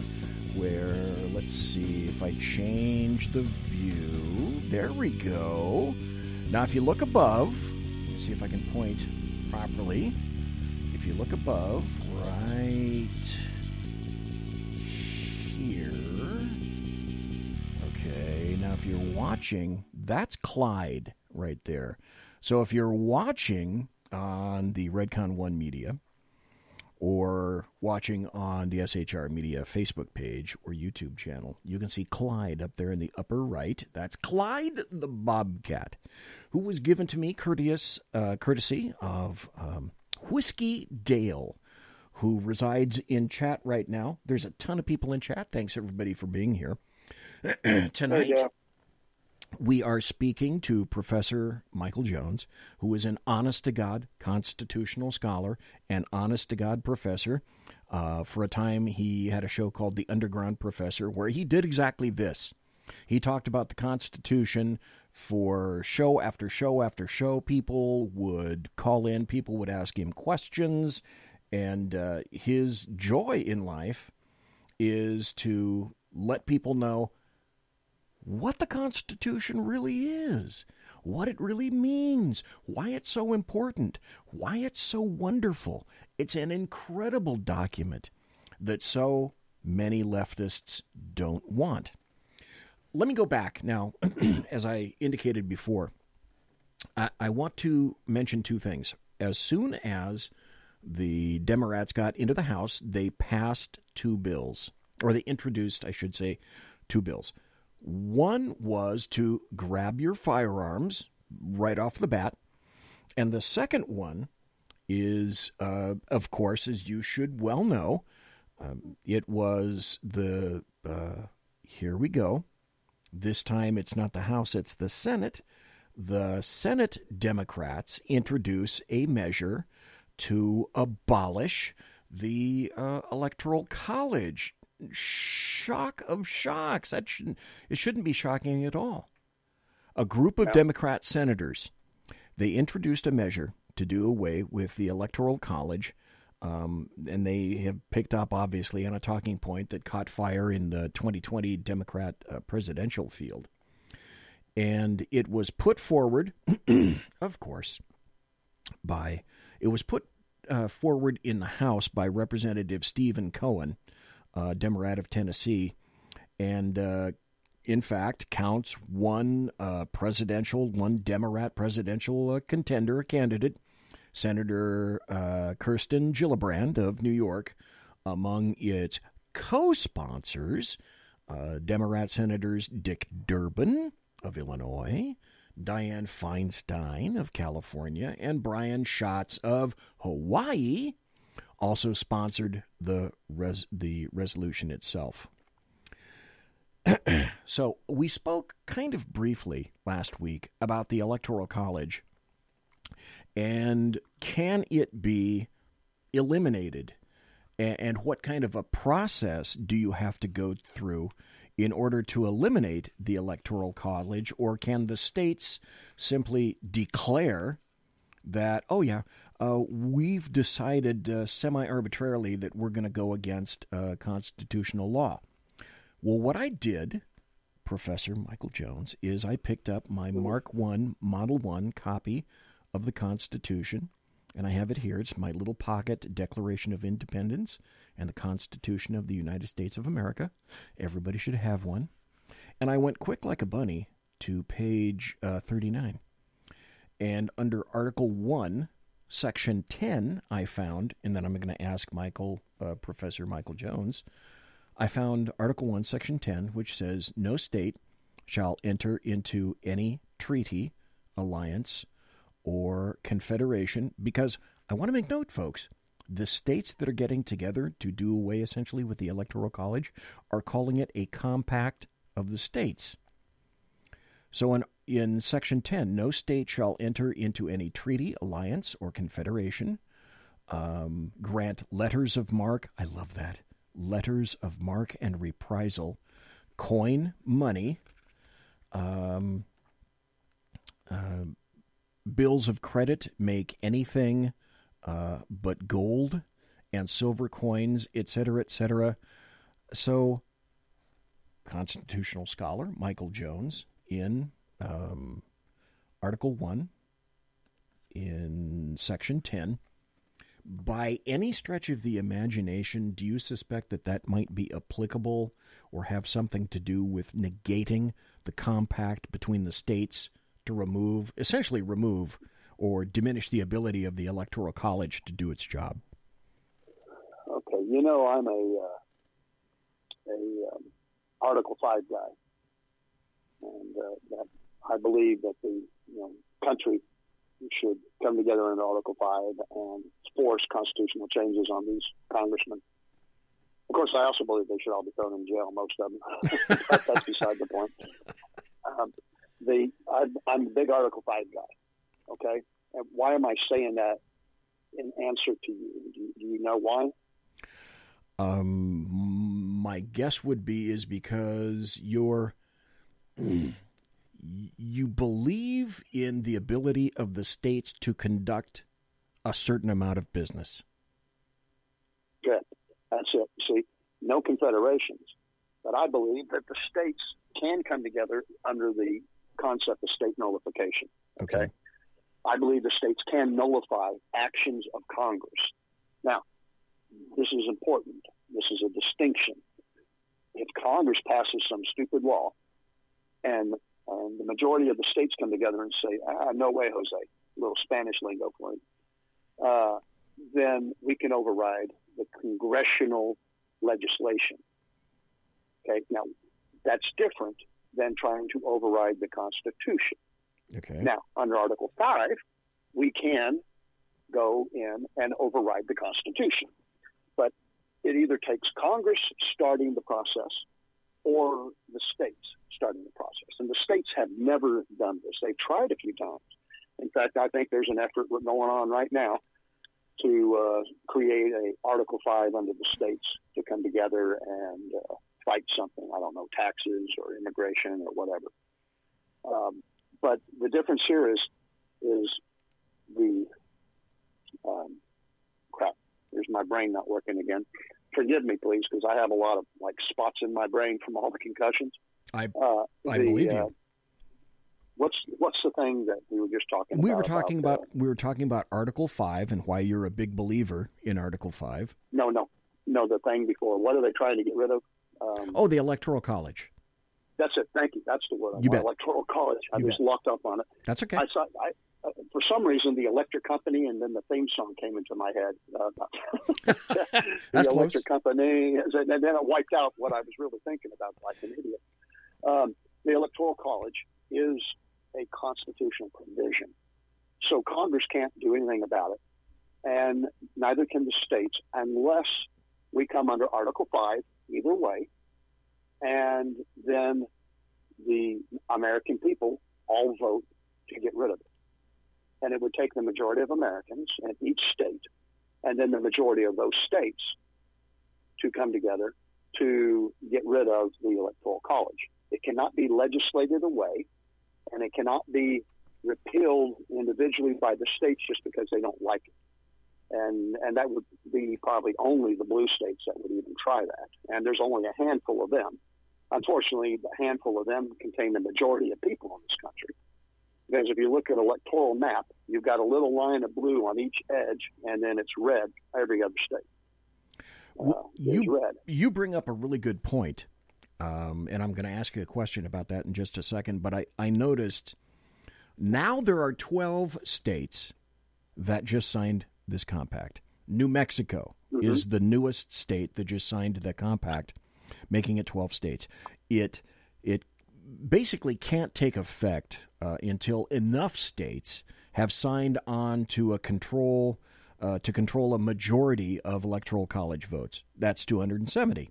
where, let's see if I change the view. There we go. Now, if you look above, see if I can point properly. If you look above, right now if you're watching, that's Clyde right there. So if you're watching on the Redcon One Media or watching on the SHR Media Facebook page or YouTube channel, you can see Clyde up there in the upper right. That's Clyde the Bobcat, who was given to me courteous uh, courtesy of um, Whiskey Dale who resides in chat right now. There's a ton of people in chat. Thanks everybody for being here. Tonight, we are speaking to Professor Michael Jones, who is an honest to God constitutional scholar and honest to God professor. Uh, for a time, he had a show called The Underground Professor, where he did exactly this. He talked about the Constitution for show after show after show. People would call in, people would ask him questions, and uh, his joy in life is to let people know what the Constitution really is, what it really means, why it's so important, why it's so wonderful. It's an incredible document that so many leftists don't want. Let me go back now, as I indicated before. I, I want to mention two things. As soon as the Democrats got into the House, they passed two bills, or they introduced, I should say, two bills. One was to grab your firearms right off the bat, and the second one is, uh, of course, as you should well know, um, it was the, uh, here we go. This time it's not the House, it's the Senate. The Senate Democrats introduce a measure to abolish the uh, electoral college. Shock of shocks. That shouldn't, it shouldn't be shocking at all. A group of Democrat senators they introduced a measure to do away with the electoral college, um, and they have picked up obviously on a talking point that caught fire in the 2020 Democrat uh, presidential field, and it was put forward, of course, by it was put uh, forward in the House by Representative Stephen Cohen, uh, Democrat of Tennessee, and uh, in fact counts one uh, presidential, one Democrat presidential uh, contender, candidate, Senator uh, Kirsten Gillibrand of New York, among its co-sponsors. Democrat Senators Dick Durbin of Illinois, Dianne Feinstein of California, and Brian Schatz of Hawaii also sponsored the res- the resolution itself. so we spoke kind of briefly last week about the Electoral College And can it be eliminated? And what kind of a process do you have to go through in order to eliminate the Electoral College? Or can the states simply declare that, oh, yeah, uh, we've decided uh, semi arbitrarily that we're going to go against uh, constitutional law? Well, what I did, Professor Michael Jones, is I picked up my Mark 1 Model 1 copy of the Constitution and I have it here. It's my little pocket Declaration of Independence and the Constitution of the United States of America. Everybody should have one. And I went quick like a bunny to page uh, 39. And under Article 1, Section 10, I found, and then I'm going to ask Michael, uh, Professor Michael Jones, I found Article 1, Section 10, which says no state shall enter into any treaty, alliance, or confederation because I want to make note, folks. The states that are getting together to do away essentially with the Electoral College are calling it a compact of the states. So in, in Section 10, no state shall enter into any treaty, alliance, or confederation, um, grant letters of marque. I love that. Letters of marque and reprisal, coin money, um, uh, bills of credit make anything uh, but gold and silver coins, etc., etc. So, constitutional scholar Michael Jones in um, Article 1 in Section 10. By any stretch of the imagination, do you suspect that that might be applicable or have something to do with negating the compact between the states to remove, essentially remove, or diminish the ability of the Electoral College to do its job? Okay, you know I'm a uh, a um, Article Five guy, and uh, that I believe that the you know country should come together in Article Five and force constitutional changes on these congressmen. Of course, I also believe they should all be thrown in jail, most of them. that's beside the point. Um, the I'm, I'm a big Article Five guy. Okay, and why am I saying that? In answer to you, do, do you know why? Um, my guess would be is because you're Mm. you believe in the ability of the states to conduct a certain amount of business. Good. That's it. See, no confederations, but I believe that the states can come together under the concept of state nullification. Okay. I believe the states can nullify actions of Congress. Now, this is important. This is a distinction. If Congress passes some stupid law and, and the majority of the states come together and say, ah, no way, Jose, a little Spanish lingo for you, uh, then we can override the congressional legislation. Okay, now that's different than trying to override the Constitution. Okay. Now, under Article 5, we can go in and override the Constitution. But it either takes Congress starting the process or the states starting the process. And the states have never done this. They've tried a few times. In fact, I think there's an effort going on right now to uh, create a Article 5 under the states to come together and uh, fight something. I don't know, taxes or immigration or whatever. Um, but the difference here is is the um, crap. There's my brain not working again. Forgive me, please, because I have a lot of like spots in my brain from all the concussions. I uh, I the, believe you. Uh, what's what's the thing that we were just talking we about? were talking about, about we were talking about Article Five and why you're a big believer in Article Five. No, no, no. The thing before. What are they trying to get rid of? Um, oh, the Electoral College. That's it. Thank you. That's the word. You bet. Electoral College. I You was bet. locked up on it. That's okay. I saw. I, uh, for some reason, the electric company and then the theme song came into my head. Uh, the That's close. company, and then it wiped out what I was really thinking about, like an idiot. Um, the Electoral College is a constitutional provision, so Congress can't do anything about it, and neither can the states unless we come under Article Five. Either way, and then the American people all vote to get rid of it. and it would take the majority of Americans in each state, and then the majority of those states to come together to get rid of the Electoral College. It cannot be legislated away, and it cannot be repealed individually by the states just because they don't like it. And and that would be probably only the blue states that would even try that. And there's only a handful of them. Unfortunately, the handful of them contain the majority of people in this country. Because if you look at an electoral map, you've got a little line of blue on each edge, and then it's red every other state. Uh, you, you bring up a really good point, um, and I'm going to ask you a question about that in just a second. But I, I noticed now there are 12 states that just signed this compact. New Mexico Mm-hmm. is the newest state that just signed the compact, making it 12 states. It it basically can't take effect uh, until enough states have signed on to a control uh, to control a majority of electoral college votes. That's 270.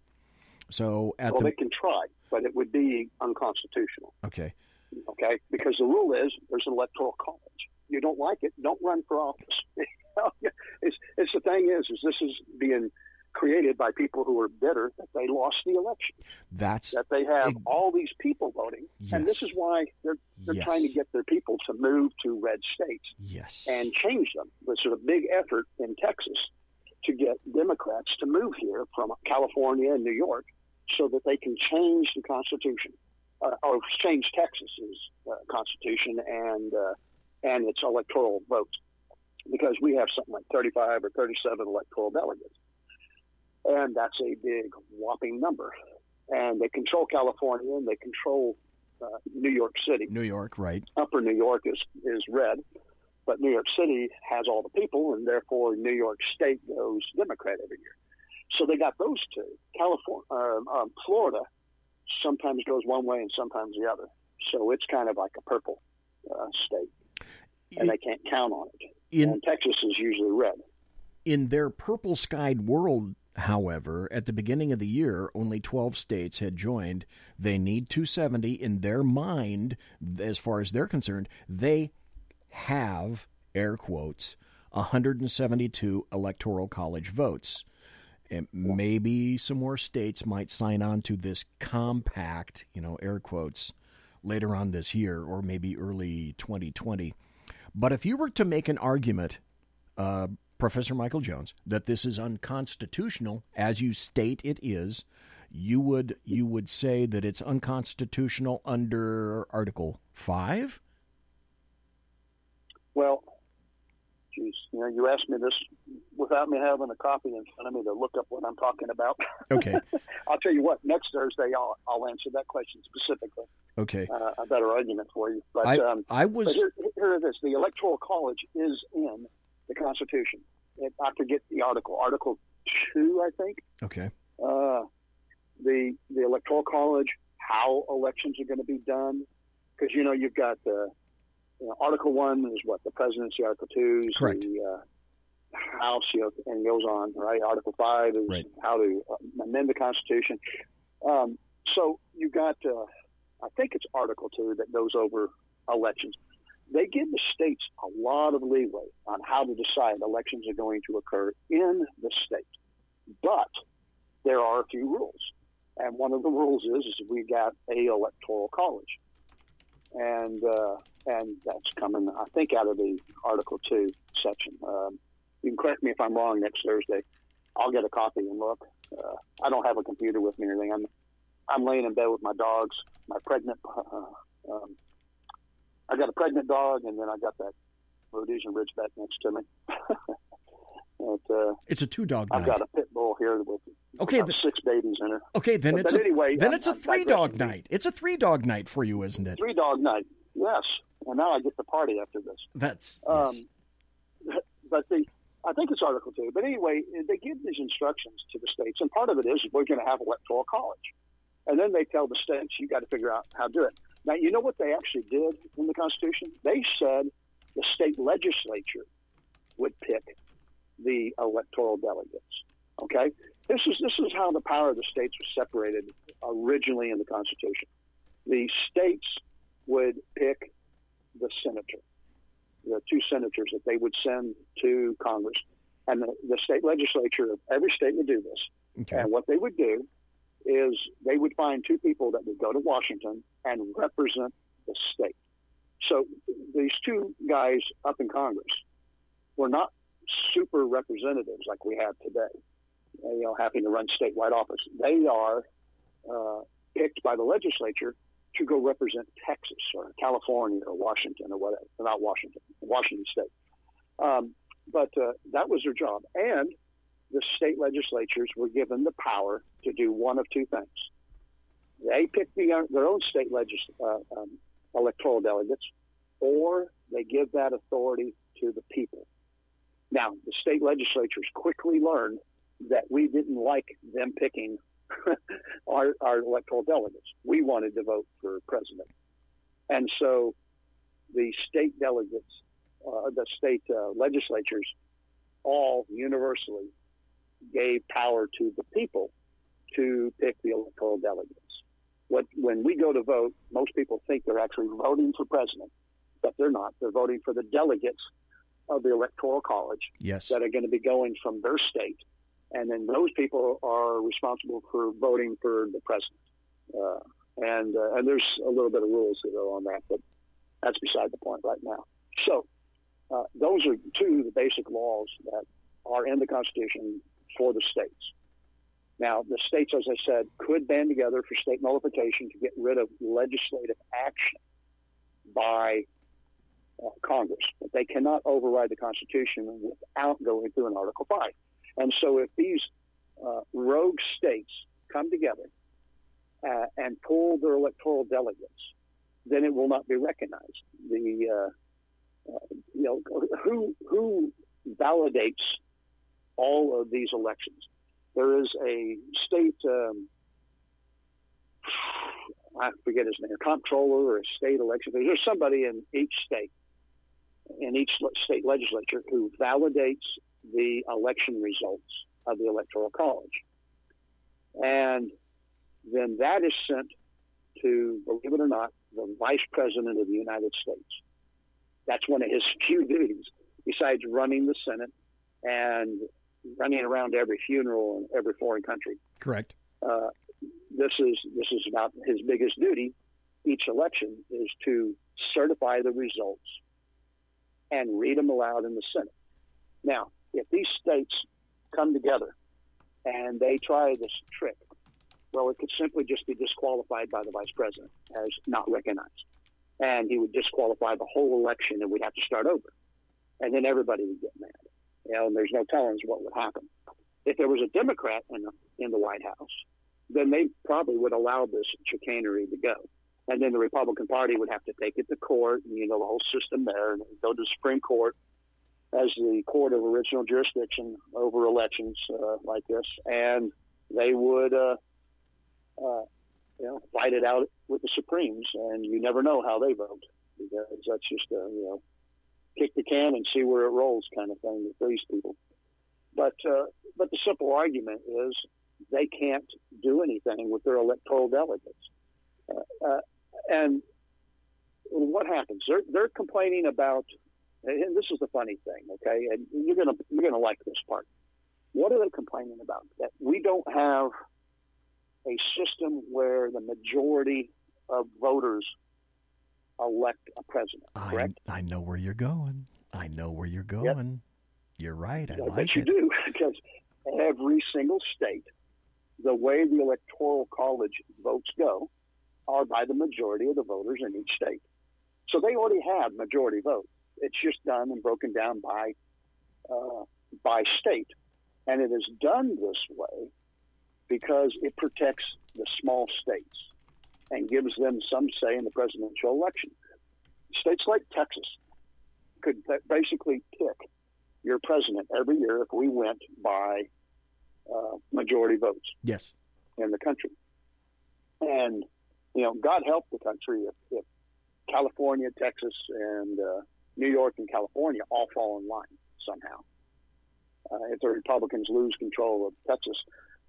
So at well, the they can try, but it would be unconstitutional. okay, Okay, because the rule is there's an electoral college. You don't like it, don't run for office. it's, it's the thing is, is this is being created by people who are bitter that they lost the election. that's That they have all these people voting, and this is why they're they're Yes. trying to get their people to move to red states yes, and change them. There's a big effort in Texas to get Democrats to move here from California and New York so that they can change the Constitution uh, or change Texas's uh, Constitution and uh, and its electoral vote because we have something like 35 or 37 electoral delegates, and that's a big whopping number. And they control California and they control uh, New York City. New York, right? Upper New York is is red, but New York City has all the people, and therefore New York State goes Democrat every year. So they got those two. California, um, um, Florida, sometimes goes one way and sometimes the other. So it's kind of like a purple uh, state, and they can't count on it. In- and Texas is usually red. In their purple skied world, however, at the beginning of the year, only 12 states had joined. They need 270 in their mind, as far as they're concerned. They have, air quotes, 172 electoral college votes. And maybe some more states might sign on to this compact, you know, air quotes, later on this year or maybe early 2020. But if you were to make an argument, uh, Professor Michael Jones, that this is unconstitutional, as you state it is, you would you would say that it's unconstitutional under Article Five. Well, geez, you know, you asked me this without me having a copy in front of me to look up what I'm talking about. Okay. I'll tell you what. Next Thursday, I'll I'll answer that question specifically. Okay. Uh, a better argument for you. But I- um, I was- here, here it is. The Electoral College is in the Constitution. It, I forget the article. Article two, I think. Okay. Uh, the the Electoral College, how elections are going to be done, because you know you've got the you know, Article one is what the presidency. Article two is Correct. the uh, House, you know, and goes on. Right. Article five is Right. how to uh, amend the Constitution. Um, so you got, uh, I think it's Article two that goes over elections. They give the states a lot of leeway on how to decide elections are going to occur in the state, but there are a few rules, and one of the rules is, is we got a electoral college, and uh, and that's coming, I think, out of the Article Two section. Um, you can correct me if I'm wrong next Thursday. I'll get a copy and look. Uh, I don't have a computer with me or anything. I'm I'm laying in bed with my dogs, my pregnant. Uh, um, I got a pregnant dog, and then I got that Rhodesian Ridgeback next to me. and, uh, It's a two dog I've night. got a pit bull here with Okay, the- six babies in her. Okay, then But- it's but a, anyway. then I'm- it's a three dog night. It's a three dog night for you, isn't it? Three dog night. Yes. And now I get the party after this. That's Um, yes. but the, I think it's Article Two. But anyway, they give these instructions to the states, and part of it is we're going to have electoral college, and then they tell the states you got to figure out how to do it. Now, you know what they actually did in the Constitution? They said the state legislature would pick the electoral delegates. Okay, this is this is how the power of the states was separated originally in the Constitution. The states would pick the senator, the two senators that they would send to Congress. And the, the state legislature of every state would do this. Okay. And what they would do is they would find two people that would go to Washington and represent the state. So these two guys up in Congress were not super representatives like we have today, you know, having to run statewide office. They are uh, picked by the legislature to go represent Texas or California or Washington or whatever, not Washington, Washington State. Um, but uh, that was their job. And the state legislatures were given the power to do one of two things. They pick the, their own state legis- uh, um, electoral delegates, or they give that authority to the people. Now, the state legislatures quickly learned that we didn't like them picking our, our electoral delegates. We wanted to vote for president. And so the state delegates, uh, the state uh, legislatures, all universally gave power to the people to pick the electoral delegates. What, when we go to vote, most people think they're actually voting for president, but they're not. They're voting for the delegates of the electoral college Yes. that are going to be going from their state, and then those people are responsible for voting for the president. Uh, and uh, and there's a little bit of rules that go on that, but that's beside the point right now. So uh, those are two of the basic laws that are in the Constitution for the states. Now, the states, as I said, could band together for state nullification to get rid of legislative action by uh, Congress, but they cannot override the Constitution without going through an Article 5. And so if these uh, rogue states come together uh, and pull their electoral delegates, then it will not be recognized. The uh, uh, you know who who validates all of these elections. There is a state um, I forget his name, comptroller or a state election. There's somebody in each state in each state legislature who validates the election results of the electoral college, and then that is sent to, believe it or not, the vice president of the United States. That's one of his few duties, besides running the Senate and running around every funeral in every foreign country. Correct. Uh, this is this is about his biggest duty. Each election is to certify the results and read them aloud in the Senate. Now, if these states come together and they try this trick, well, it could simply just be disqualified by the vice president as not recognized. And he would disqualify the whole election and we'd have to start over. And then everybody would get mad. You know, and there's no telling what would happen. If there was a Democrat in the, in the White House, then they probably would allow this chicanery to go. And then the Republican Party would have to take it to court, and you know the whole system there, and go to the Supreme Court as the court of original jurisdiction over elections uh, like this, and they would, uh, uh, you know, fight it out with the Supremes, and you never know how they vote because that's just a you know kick the can and see where it rolls kind of thing with these people. But uh, but the simple argument is they can't do anything with their electoral delegates. Uh, uh, and what happens? They're they're complaining about, and this is the funny thing, okay? And you're gonna you're gonna like this part. What are they complaining about? That we don't have a system where the majority of voters elect a president. I, Correct? I know where you're going. I know where you're going. You're right. I I like bet you it. do, because every single state, the way the electoral college votes go, are by the majority of the voters in each state. So they already have majority vote. It's just done and broken down by uh, by state, and it is done this way because it protects the small states and gives them some say in the presidential election. States like Texas could basically pick your president every year if we went by uh, majority votes Yes. in the country. And, you know, God help the country if, if California, Texas, and uh, New York and California all fall in line somehow. Uh, if the Republicans lose control of Texas,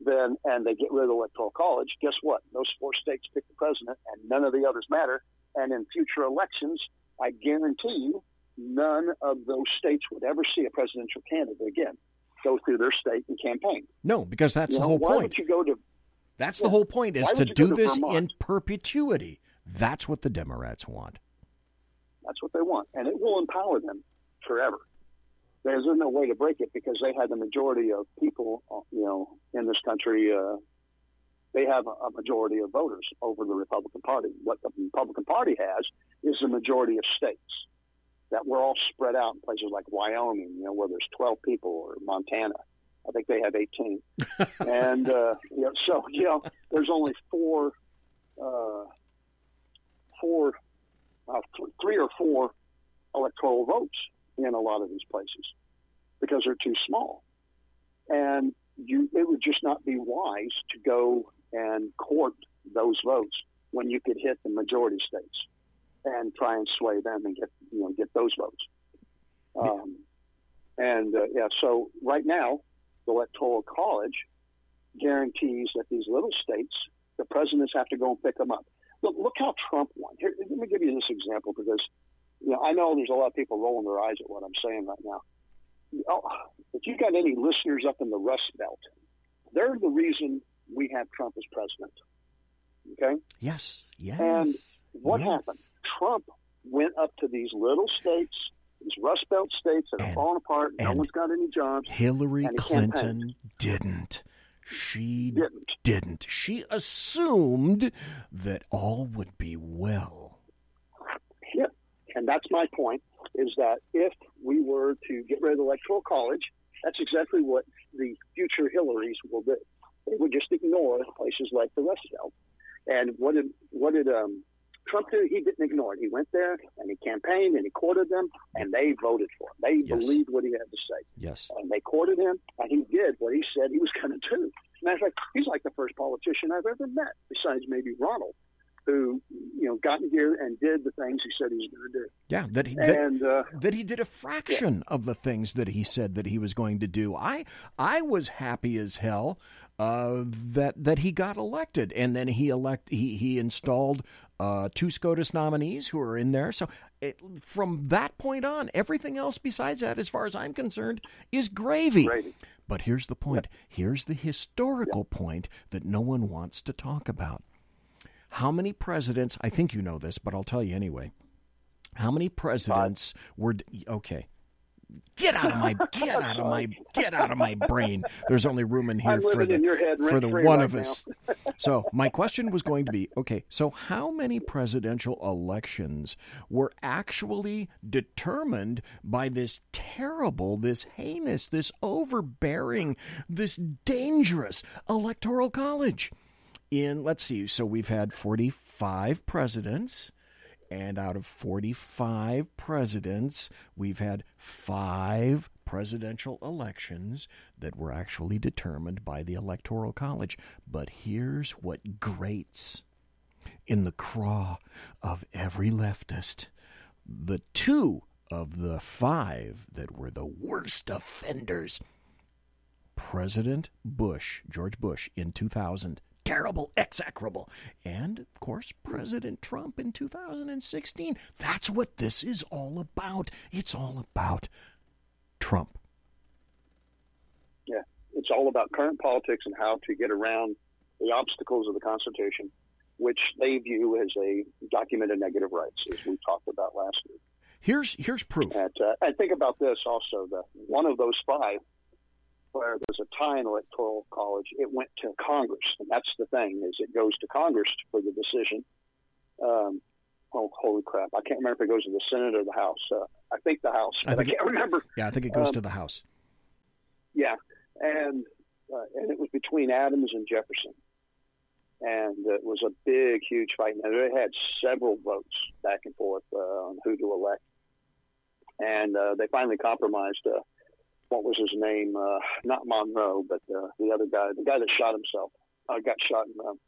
then and they get rid of the electoral college, guess what? Those four states pick the president, and none of the others matter. And in future elections, I guarantee you, none of those states would ever see a presidential candidate again go through their state and campaign. No, because that's You the know, whole why point. would you go to? That's the whole point is to would you go do to this Vermont? in perpetuity. That's what the Democrats want. That's what they want, and it will empower them forever. There's no way to break it because they had the majority of people, uh, you know, in this country. Uh, they have a, a majority of voters over the Republican Party. What the Republican Party has is the majority of states that we're all spread out in places like Wyoming, you know, where there's 12 people, or Montana. I think they have 18. and uh, you know, so you know, there's only four, uh, four, uh, th- three or four electoral votes in a lot of these places because they're too small, and you it would just not be wise to go and court those votes when you could hit the majority states and try and sway them and get you know get those votes. Um, and uh, yeah, so right now, the electoral college guarantees that these little states, the presidents have to go and pick them up. Look, look how Trump won. Here, let me give you this example because you know I know there's a lot of people rolling their eyes at what I'm saying right now. Oh, if you got any listeners up in the Rust Belt, they're the reason we have Trump as president. Okay. Yes. Yes. And what yes. happened? Trump went up to these little states, these Rust Belt states that are falling apart. No and one's got any jobs. Hillary and. Clinton didn't. She Didn't. didn't. She assumed that all would be well. Yeah. And that's my point is that if we were to get rid of the electoral college, that's exactly what the future Hillarys will do. They would just ignore places like the Rust Belt. And what did what did um, Trump do? He didn't ignore it. He went there and he campaigned and he courted them, and they voted for him. They Yes. believed what he had to say. Yes. and they courted him, and he did what he said he was going to do. Matter of fact, he's like the first politician I've ever met, besides maybe Ronald, who you know got in here and did the things he said he was going to do. Yeah, that he that, And uh, that he did a fraction of the things that he said that he was going to do. I I was happy as hell uh, that that he got elected, and then he elect he he installed uh, two SCOTUS nominees who are in there. So it, from that point on, everything else besides that, as far as I'm concerned, is gravy. But here's the point. Here's the historical point that no one wants to talk about. How many presidents? I think you know this, but I'll tell you anyway. How many presidents were okay? Get out of my get out of my get out of my brain. There's only room in here for the in for the one right of now. us. so my question was going to be okay. So how many presidential elections were actually determined by this terrible, this heinous, this overbearing, this dangerous electoral college? In let's see. So we've had 45 presidents. And out of 45 presidents, we've had five presidential elections that were actually determined by the Electoral College. But here's what grates in the craw of every leftist the two of the five that were the worst offenders President Bush, George Bush, in 2000, terrible, execrable. And, of course, President Trump in 2016. That's what this is all about. It's all about Trump. Yeah, it's all about current politics and how to get around the obstacles of the Constitution, which they view as a document of negative rights, as we talked about last week. Here's here's proof. And, uh, and think about this also: that one of those five, where there's a tie in electoral college, it went to Congress, and that's the thing is it goes to Congress for the decision. Um, oh, holy crap! I can't remember if it goes to the Senate or the House. Uh, I think the House, I, think it- can't remember. Yeah, I think it goes Um, to the House. Yeah, and uh, and it was between Adams and Jefferson, and it was a big, huge fight. And they had several votes back and forth uh, on who to elect, and uh, they finally compromised. Uh, what was his name? Uh, not Monroe, but uh, the other guy, the guy that shot himself, uh, got shot in, um,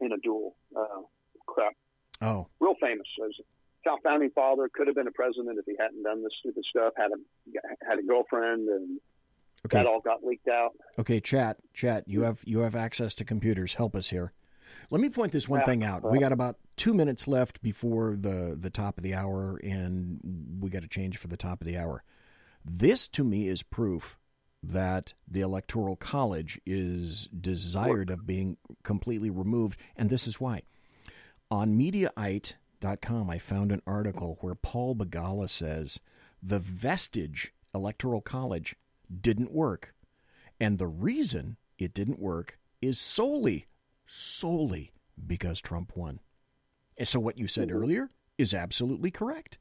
in a duel. Uh, crap, Oh, real famous. As a founding father, could have been a president if he hadn't done this stupid stuff. Had a had a girlfriend, and Okay. that all got leaked out. okay, chat, chat. You have you have access to computers. Help us here. Let me point this one Yeah, thing out. we got about two minutes left before the the top of the hour, and we got to change for the top of the hour. This, to me, is proof that the Electoral College is desired of being completely removed, and this is why. On Mediaite.com, I found an article where Paul Begala says the vestige Electoral College didn't work. And the reason it didn't work is solely, solely because Trump won. And so what you said mm-hmm. earlier is absolutely correct.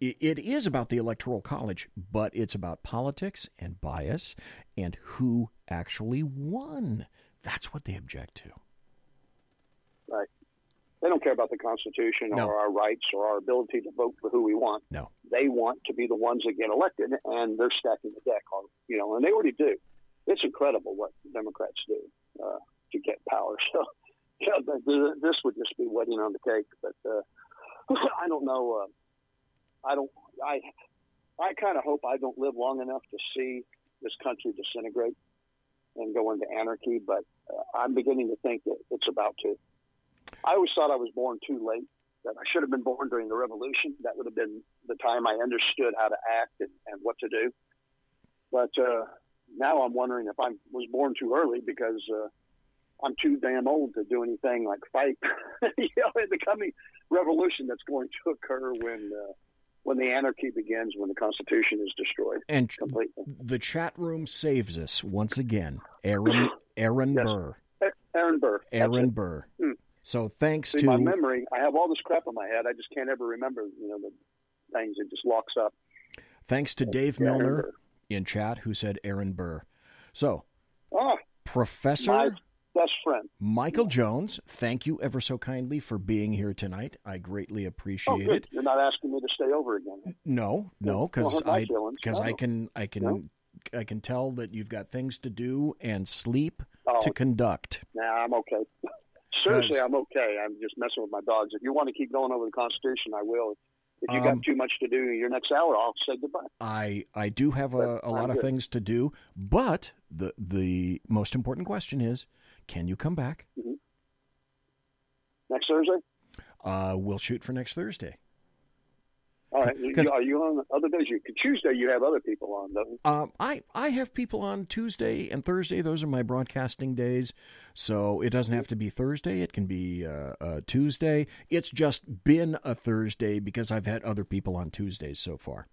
It is about the Electoral College, but it's about politics and bias and who actually won. That's what they object to. Right. They don't care about the Constitution No. or our rights or our ability to vote for who we want. No. They want to be the ones that get elected, and they're stacking the deck on, you know, and they already do. It's incredible what Democrats do uh, to get power. So, yeah, th- th- this would just be wedding on the cake. But uh, I don't know. Uh, I don't. I. I kind of hope I don't live long enough to see this country disintegrate and go into anarchy. But uh, I'm beginning to think that it's about to. I always thought I was born too late. That I should have been born during the revolution. That would have been the time I understood how to act and, and what to do. But uh, now I'm wondering if I was born too early because uh, I'm too damn old to do anything like fight. you know, in the coming revolution that's going to occur when uh, when the anarchy begins, when the Constitution is destroyed And completely. the chat room saves us once again. Aaron Aaron Burr. Aaron Burr. Aaron. Burr. Hmm. So thanks See, to my memory, I have all this crap in my head. I just can't ever remember, you know, the things. It just locks up. thanks to Dave Yeah, Milner in chat who said Aaron Burr. So Ah, Professor best friend. Michael Jones, thank you ever so kindly for being here tonight. I greatly Oh, appreciate good. it. You're not asking me to stay over again. No, no, because I because I can I can No. I can tell that you've got things to do and sleep Oh. to conduct. Nah, I'm okay. Seriously, I'm okay. I'm just messing with my dogs. If you want to keep going over the Constitution, I will. If you Um, got too much to do your next hour, I'll say goodbye. I I do have a, a lot of things to do, but the the most important question is, can you come back? Next Thursday? Uh, we'll shoot for next Thursday. All right. Are you on other days? You Tuesday, you have other people on, though. Um, I I have people on Tuesday and Thursday. Those are my broadcasting days, so it doesn't have to be Thursday. It can be uh, uh, Tuesday. It's just been a Thursday because I've had other people on Tuesdays so far.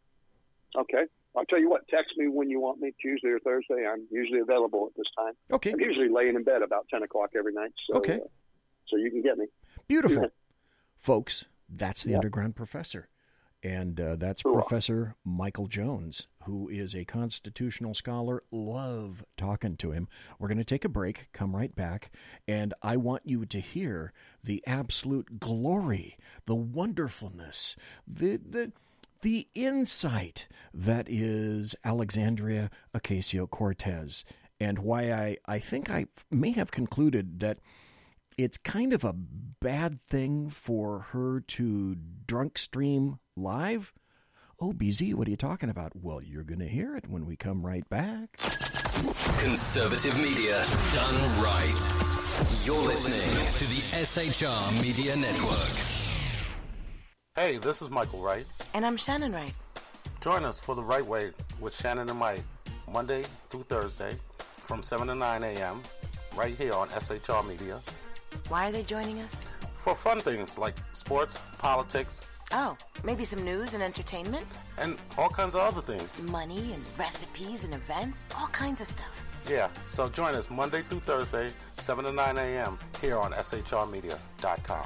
Okay. I'll tell you what. Text me when you want me, Tuesday or Thursday. I'm usually available at this time. Okay. I'm usually laying in bed about ten o'clock every night. So, Okay. uh, so you can get me. Beautiful, folks. That's the Yeah. underground professor, and uh, that's. Professor Michael Jones, who is a constitutional scholar. Love talking to him. We're going to take a break. Come right back, and I want you to hear the absolute glory, the wonderfulness, the the the insight that is Alexandria Ocasio Cortez, and why I, I think I may have concluded that it's kind of a bad thing for her to drunk stream live. Oh, BZ, what are you talking about? Well, you're going to hear it when we come right back. Conservative media done right. You're listening to the SHR Media Network. Hey, this is Michael Wright. And I'm Shannon Wright. Join us for The Right Way with Shannon and Mike, Monday through Thursday from 7 to 9 a.m. right here on SHR Media Why are they joining us? for fun things like sports, politics, Oh, maybe some news and entertainment? and all kinds of other things. Money and recipes and events? All kinds of stuff. Yeah, so join us Monday through Thursday, 7 to 9 a.m. here on SHRmedia.com.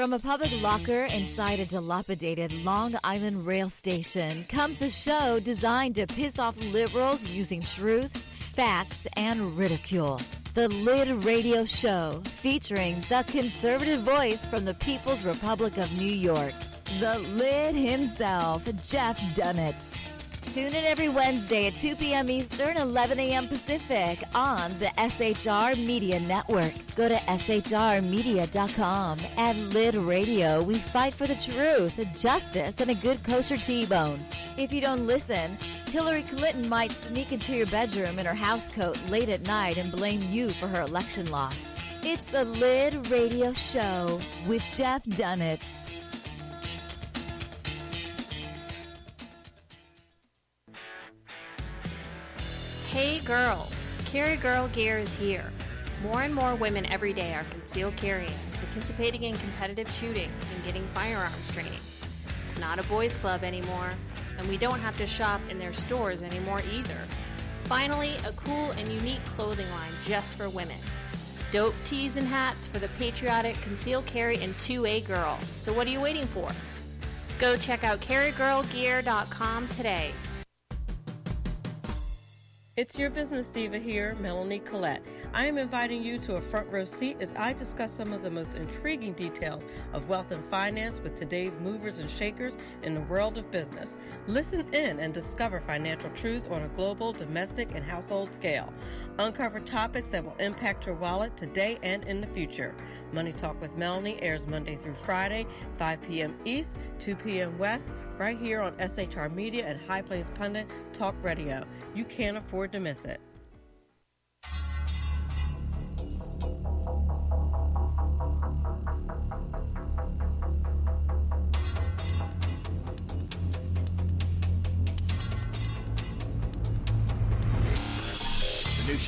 From a public locker inside a dilapidated Long Island rail station comes a show designed to piss off liberals using truth, facts, and ridicule. The Lid Radio Show, featuring the conservative voice from the People's Republic of New York, the Lid himself, Jeff Dunetz. Tune in every Wednesday at 2 p.m. Eastern, 11 a.m. Pacific on the SHR Media Network. Go to shrmedia.com. At Lid Radio, we fight for the truth, justice, and a good kosher T-bone. If you don't listen, Hillary Clinton might sneak into your bedroom in her housecoat late at night and blame you for her election loss. It's the Lid Radio Show with Jeff Dunetz. Hey girls, Carry Girl Gear is here. More and more women every day are concealed carrying, participating in competitive shooting, and getting firearms training. It's not a boys' club anymore, and we don't have to shop in their stores anymore either. Finally, a cool and unique clothing line just for women. Dope tees and hats for the patriotic concealed carry and 2A girl. So what are you waiting for? Go check out carrygirlgear.com today. It's your business diva here, Melanie Collette. I am inviting you to a front row seat as I discuss some of the most intriguing details of wealth and finance with today's movers and shakers in the world of business. Listen in and discover financial truths on a global, domestic, and household scale. Uncover topics that will impact your wallet today and in the future. Money Talk with Melanie airs Monday through Friday, 5 p.m. East, 2 p.m. West, right here on SHR Media and High Plains Pundit Talk Radio. You can't afford to miss it.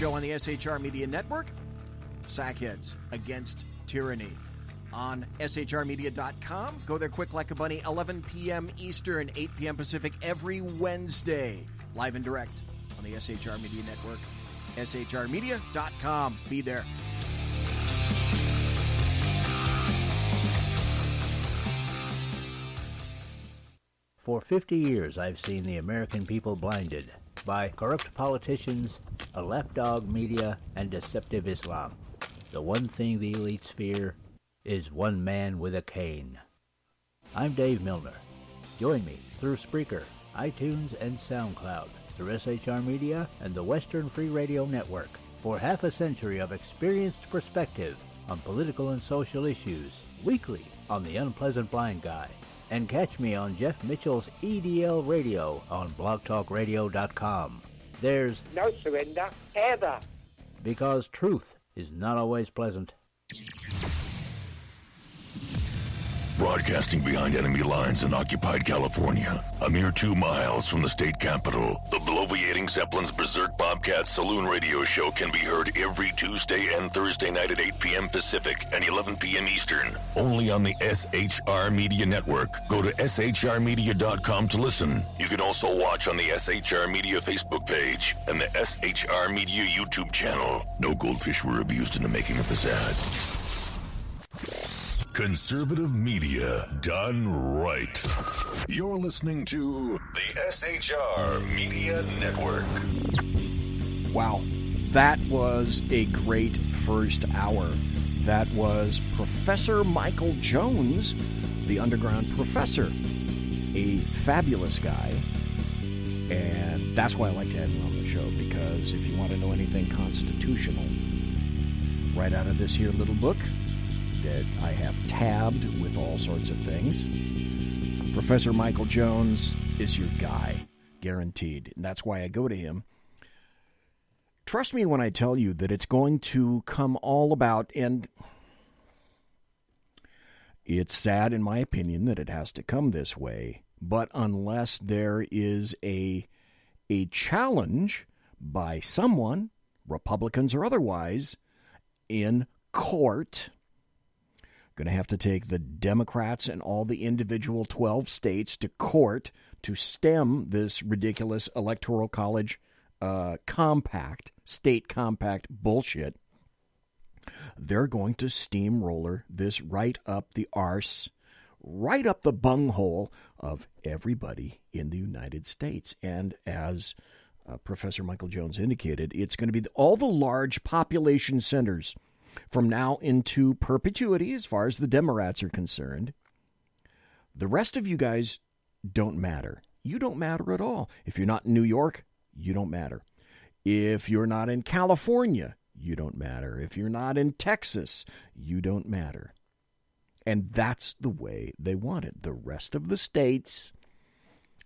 Show on the SHR Media Network Sackheads Against Tyranny. On shrmedia.com. Go there quick like a bunny, 11 p.m. Eastern, 8 p.m. Pacific every Wednesday. Live and direct on the SHR Media Network. shrmedia.com. Be there. For 50 years, I've seen the American people blinded by corrupt politicians, a lapdog media, and deceptive Islam. The one thing the elites fear is one man with a cane. I'm Dave Milner. Join me through Spreaker, iTunes, and SoundCloud, through SHR Media and the Western Free Radio Network for half a century of experienced perspective on political and social issues, weekly on The Unpleasant Blind Guy. And catch me on Jeff Mitchell's EDL Radio on blogtalkradio.com. There's No surrender, ever. because truth is not always pleasant. Broadcasting behind enemy lines in occupied California, a mere two miles from the state capital, the bloviating Zeppelin's Berserk Bobcat Saloon Radio Show can be heard every Tuesday and Thursday night at 8 p.m. Pacific and 11 p.m. Eastern, only on the SHR Media Network. Go to shrmedia.com to listen. You can also watch on the SHR Media Facebook page and the SHR Media YouTube channel. No goldfish were abused in the making of this ad. Conservative media done right. You're listening to the SHR Media Network. Wow, that was a great first hour. That was Professor Michael Jones, the underground professor, a fabulous guy. And that's why I like to have him on the show because if you want to know anything constitutional, right out of this here little book that I have tabbed with all sorts of things, Professor Michael Jones is your guy, guaranteed. And that's why I go to him. Trust me when I tell you that it's going to come all about, and it's sad, in my opinion, that it has to come this way. But unless there is a a challenge by someone, Republicans or otherwise, in court, going to have to take the Democrats and all the individual 12 states to court to stem this ridiculous electoral college uh, compact, state compact bullshit. They're going to steamroller this right up the arse, right up the bunghole of everybody in the United States. And as uh, Professor Michael Jones indicated, it's going to be all the large population centers from now into perpetuity as far as the Democrats are concerned. The rest of you guys don't matter. You don't matter at all. If you're not in New York, you don't matter. If you're not in California, you don't matter. If you're not in Texas, you don't matter. And that's the way they want it. The rest of the states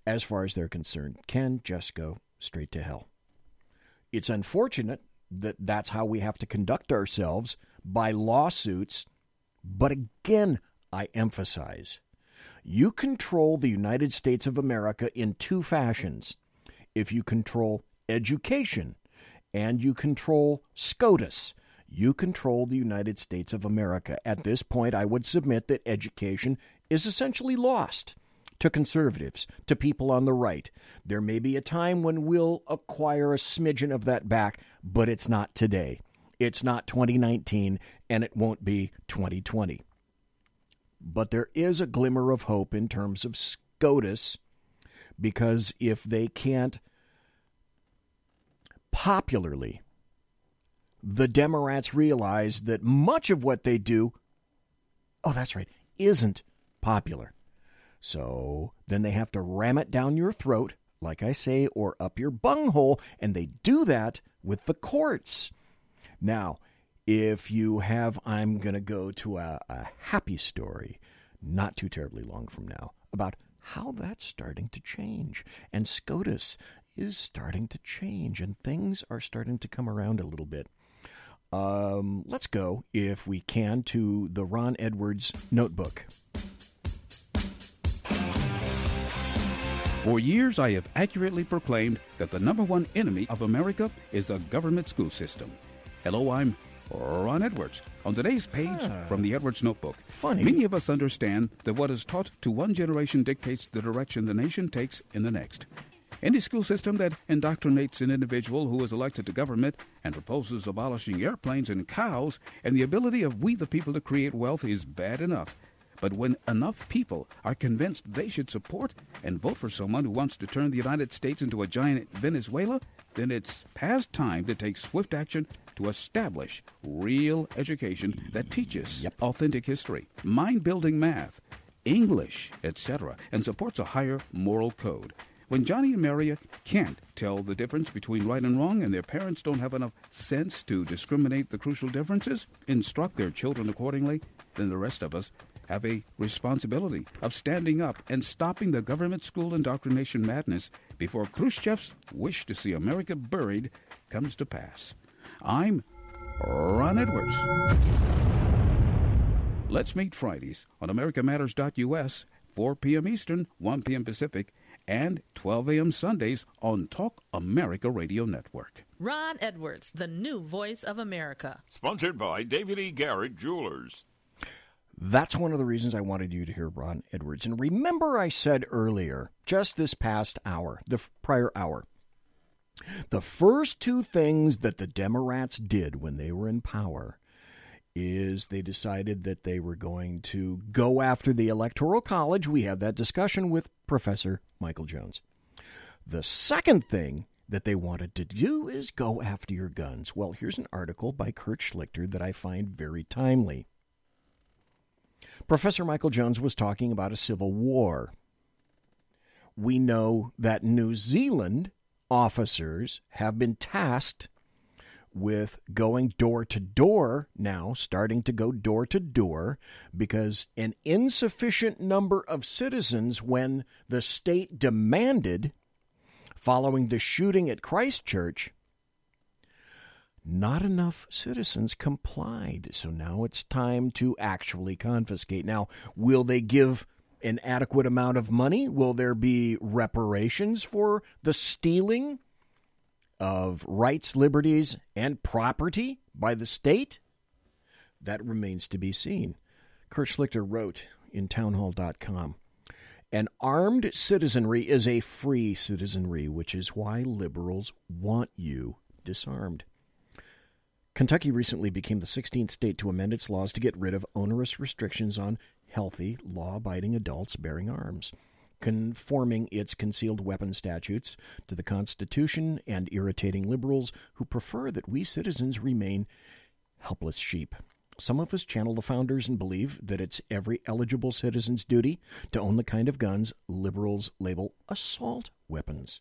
as far as they're concerned, can just go straight to hell. It's unfortunate that that's how we have to conduct ourselves by lawsuits, but again, I emphasize you control the United States of America in two fashions. If you control education and you control SCOTUS, you control the United States of America. At this point, I would submit that education is essentially lost to conservatives, to people on the right. There may be a time when we'll acquire a smidgen of that back, but it's not today. It's not 2019, and it won't be 2020. But there is a glimmer of hope in terms of SCOTUS, because if they can't popularly, the Democrats realize that much of what they do, oh, that's right, isn't popular. So then they have to ram it down your throat, like I say, or up your bunghole, and they do that with the courts. Now, if you have, I'm going to go to a, a happy story not too terribly long from now about how that's starting to change. And SCOTUS is starting to change, and things are starting to come around a little bit. Um, let's go, if we can, to the Ron Edwards notebook. For years, I have accurately proclaimed that the number one enemy of America is the government school system. Hello, I'm Ron Edwards. On today's page ah, from the Edwards Notebook, funny. many of us understand that what is taught to one generation dictates the direction the nation takes in the next. Any school system that indoctrinates an individual who is elected to government and proposes abolishing airplanes and cows and the ability of we the people to create wealth is bad enough. But when enough people are convinced they should support and vote for someone who wants to turn the United States into a giant Venezuela, then it's past time to take swift action to establish real education that teaches yep. authentic history, mind building math, English, etc., and supports a higher moral code. When Johnny and Maria can't tell the difference between right and wrong and their parents don't have enough sense to discriminate the crucial differences, instruct their children accordingly, then the rest of us have a responsibility of standing up and stopping the government school indoctrination madness before Khrushchev's wish to see America buried comes to pass. I'm Ron Edwards. Let's meet Fridays on AmericaMatters.us, 4 p.m. Eastern, 1 p.m. Pacific, and 12 a.m. Sundays on Talk America Radio Network. Ron Edwards, the new voice of America. Sponsored by David E. Garrett Jewelers. That's one of the reasons I wanted you to hear Ron Edwards. And remember, I said earlier, just this past hour, the prior hour, the first two things that the Democrats did when they were in power is they decided that they were going to go after the Electoral College. We had that discussion with Professor Michael Jones. The second thing that they wanted to do is go after your guns. Well, here's an article by Kurt Schlichter that I find very timely. Professor Michael Jones was talking about a civil war. We know that New Zealand officers have been tasked with going door to door now, starting to go door to door, because an insufficient number of citizens, when the state demanded, following the shooting at Christchurch, not enough citizens complied. So now it's time to actually confiscate. Now, will they give an adequate amount of money? Will there be reparations for the stealing of rights, liberties, and property by the state? That remains to be seen. Kurt Schlichter wrote in townhall.com An armed citizenry is a free citizenry, which is why liberals want you disarmed. Kentucky recently became the 16th state to amend its laws to get rid of onerous restrictions on healthy, law abiding adults bearing arms, conforming its concealed weapon statutes to the Constitution and irritating liberals who prefer that we citizens remain helpless sheep. Some of us channel the founders and believe that it's every eligible citizen's duty to own the kind of guns liberals label assault weapons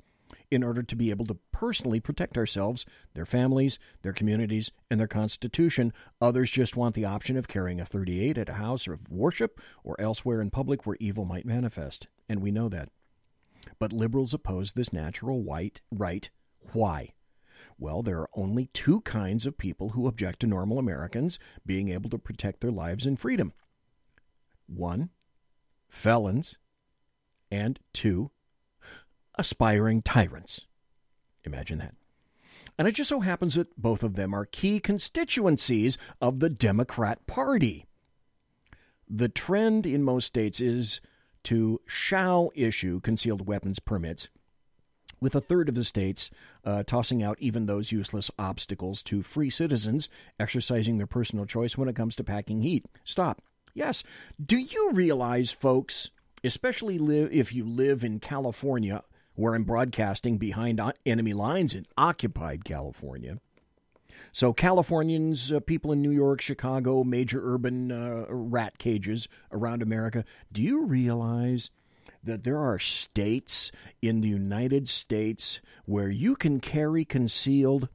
in order to be able to personally protect ourselves, their families, their communities, and their Constitution. Others just want the option of carrying a 38 at a house of worship or elsewhere in public where evil might manifest. And we know that. But liberals oppose this natural white right. Why? Well, there are only two kinds of people who object to normal Americans being able to protect their lives and freedom one, felons, and two, aspiring tyrants. Imagine that. And it just so happens that both of them are key constituencies of the Democrat Party. The trend in most states is to shall issue concealed weapons permits, with a third of the states uh, tossing out even those useless obstacles to free citizens exercising their personal choice when it comes to packing heat. Stop. Yes. Do you realize, folks, especially li- if you live in California, where I'm broadcasting behind enemy lines in occupied California. So, Californians, uh, people in New York, Chicago, major urban uh, rat cages around America, do you realize that there are states in the United States where you can carry concealed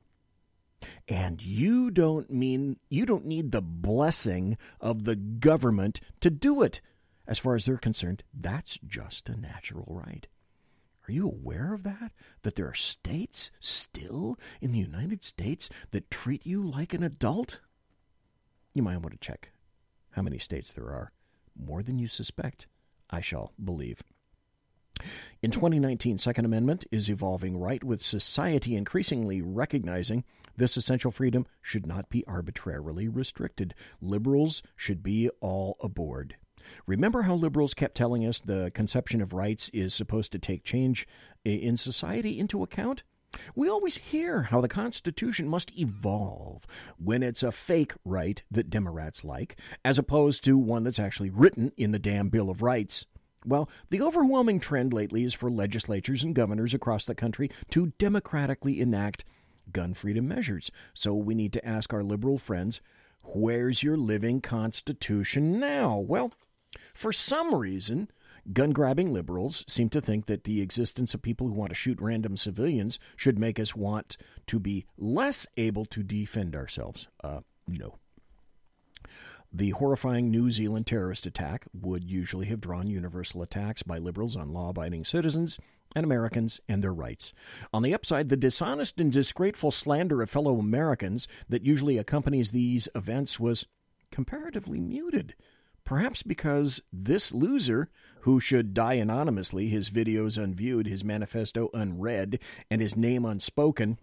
and you don't mean you don't need the blessing of the government to do it as far as they're concerned that's just a natural right are you aware of that? That there are states still in the United States that treat you like an adult? You might want to check how many states there are. More than you suspect, I shall believe. In 2019, Second Amendment is evolving right with society increasingly recognizing this essential freedom should not be arbitrarily restricted. Liberals should be all aboard. Remember how liberals kept telling us the conception of rights is supposed to take change in society into account? We always hear how the Constitution must evolve when it's a fake right that Democrats like, as opposed to one that's actually written in the damn Bill of Rights. Well, the overwhelming trend lately is for legislatures and governors across the country to democratically enact gun freedom measures. So we need to ask our liberal friends, where's your living Constitution now? Well, for some reason, gun grabbing liberals seem to think that the existence of people who want to shoot random civilians should make us want to be less able to defend ourselves. Uh, no. The horrifying New Zealand terrorist attack would usually have drawn universal attacks by liberals on law abiding citizens and Americans and their rights. On the upside, the dishonest and disgraceful slander of fellow Americans that usually accompanies these events was comparatively muted. Perhaps because this loser, who should die anonymously, his videos unviewed, his manifesto unread, and his name unspoken,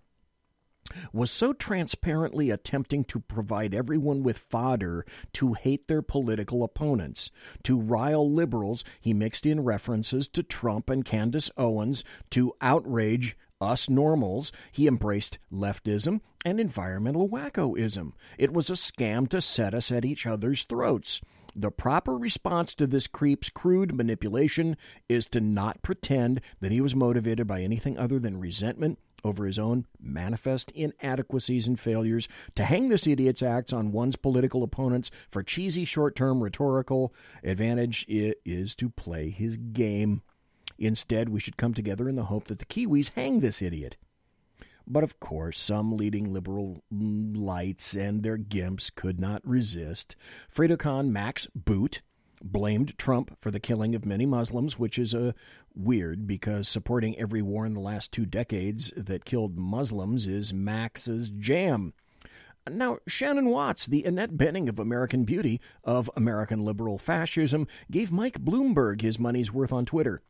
was so transparently attempting to provide everyone with fodder to hate their political opponents. To rile liberals, he mixed in references to Trump and Candace Owens to outrage us normals. He embraced leftism and environmental wackoism. It was a scam to set us at each other's throats. The proper response to this creep's crude manipulation is to not pretend that he was motivated by anything other than resentment over his own manifest inadequacies and failures, to hang this idiot's acts on one's political opponents for cheesy short term rhetorical advantage is to play his game. Instead, we should come together in the hope that the Kiwis hang this idiot. But of course, some leading liberal lights and their gimps could not resist. Fredocon Max Boot blamed Trump for the killing of many Muslims, which is a uh, weird because supporting every war in the last two decades that killed Muslims is Max's jam. Now, Shannon Watts, the Annette Bening of American Beauty, of American liberal fascism, gave Mike Bloomberg his money's worth on Twitter.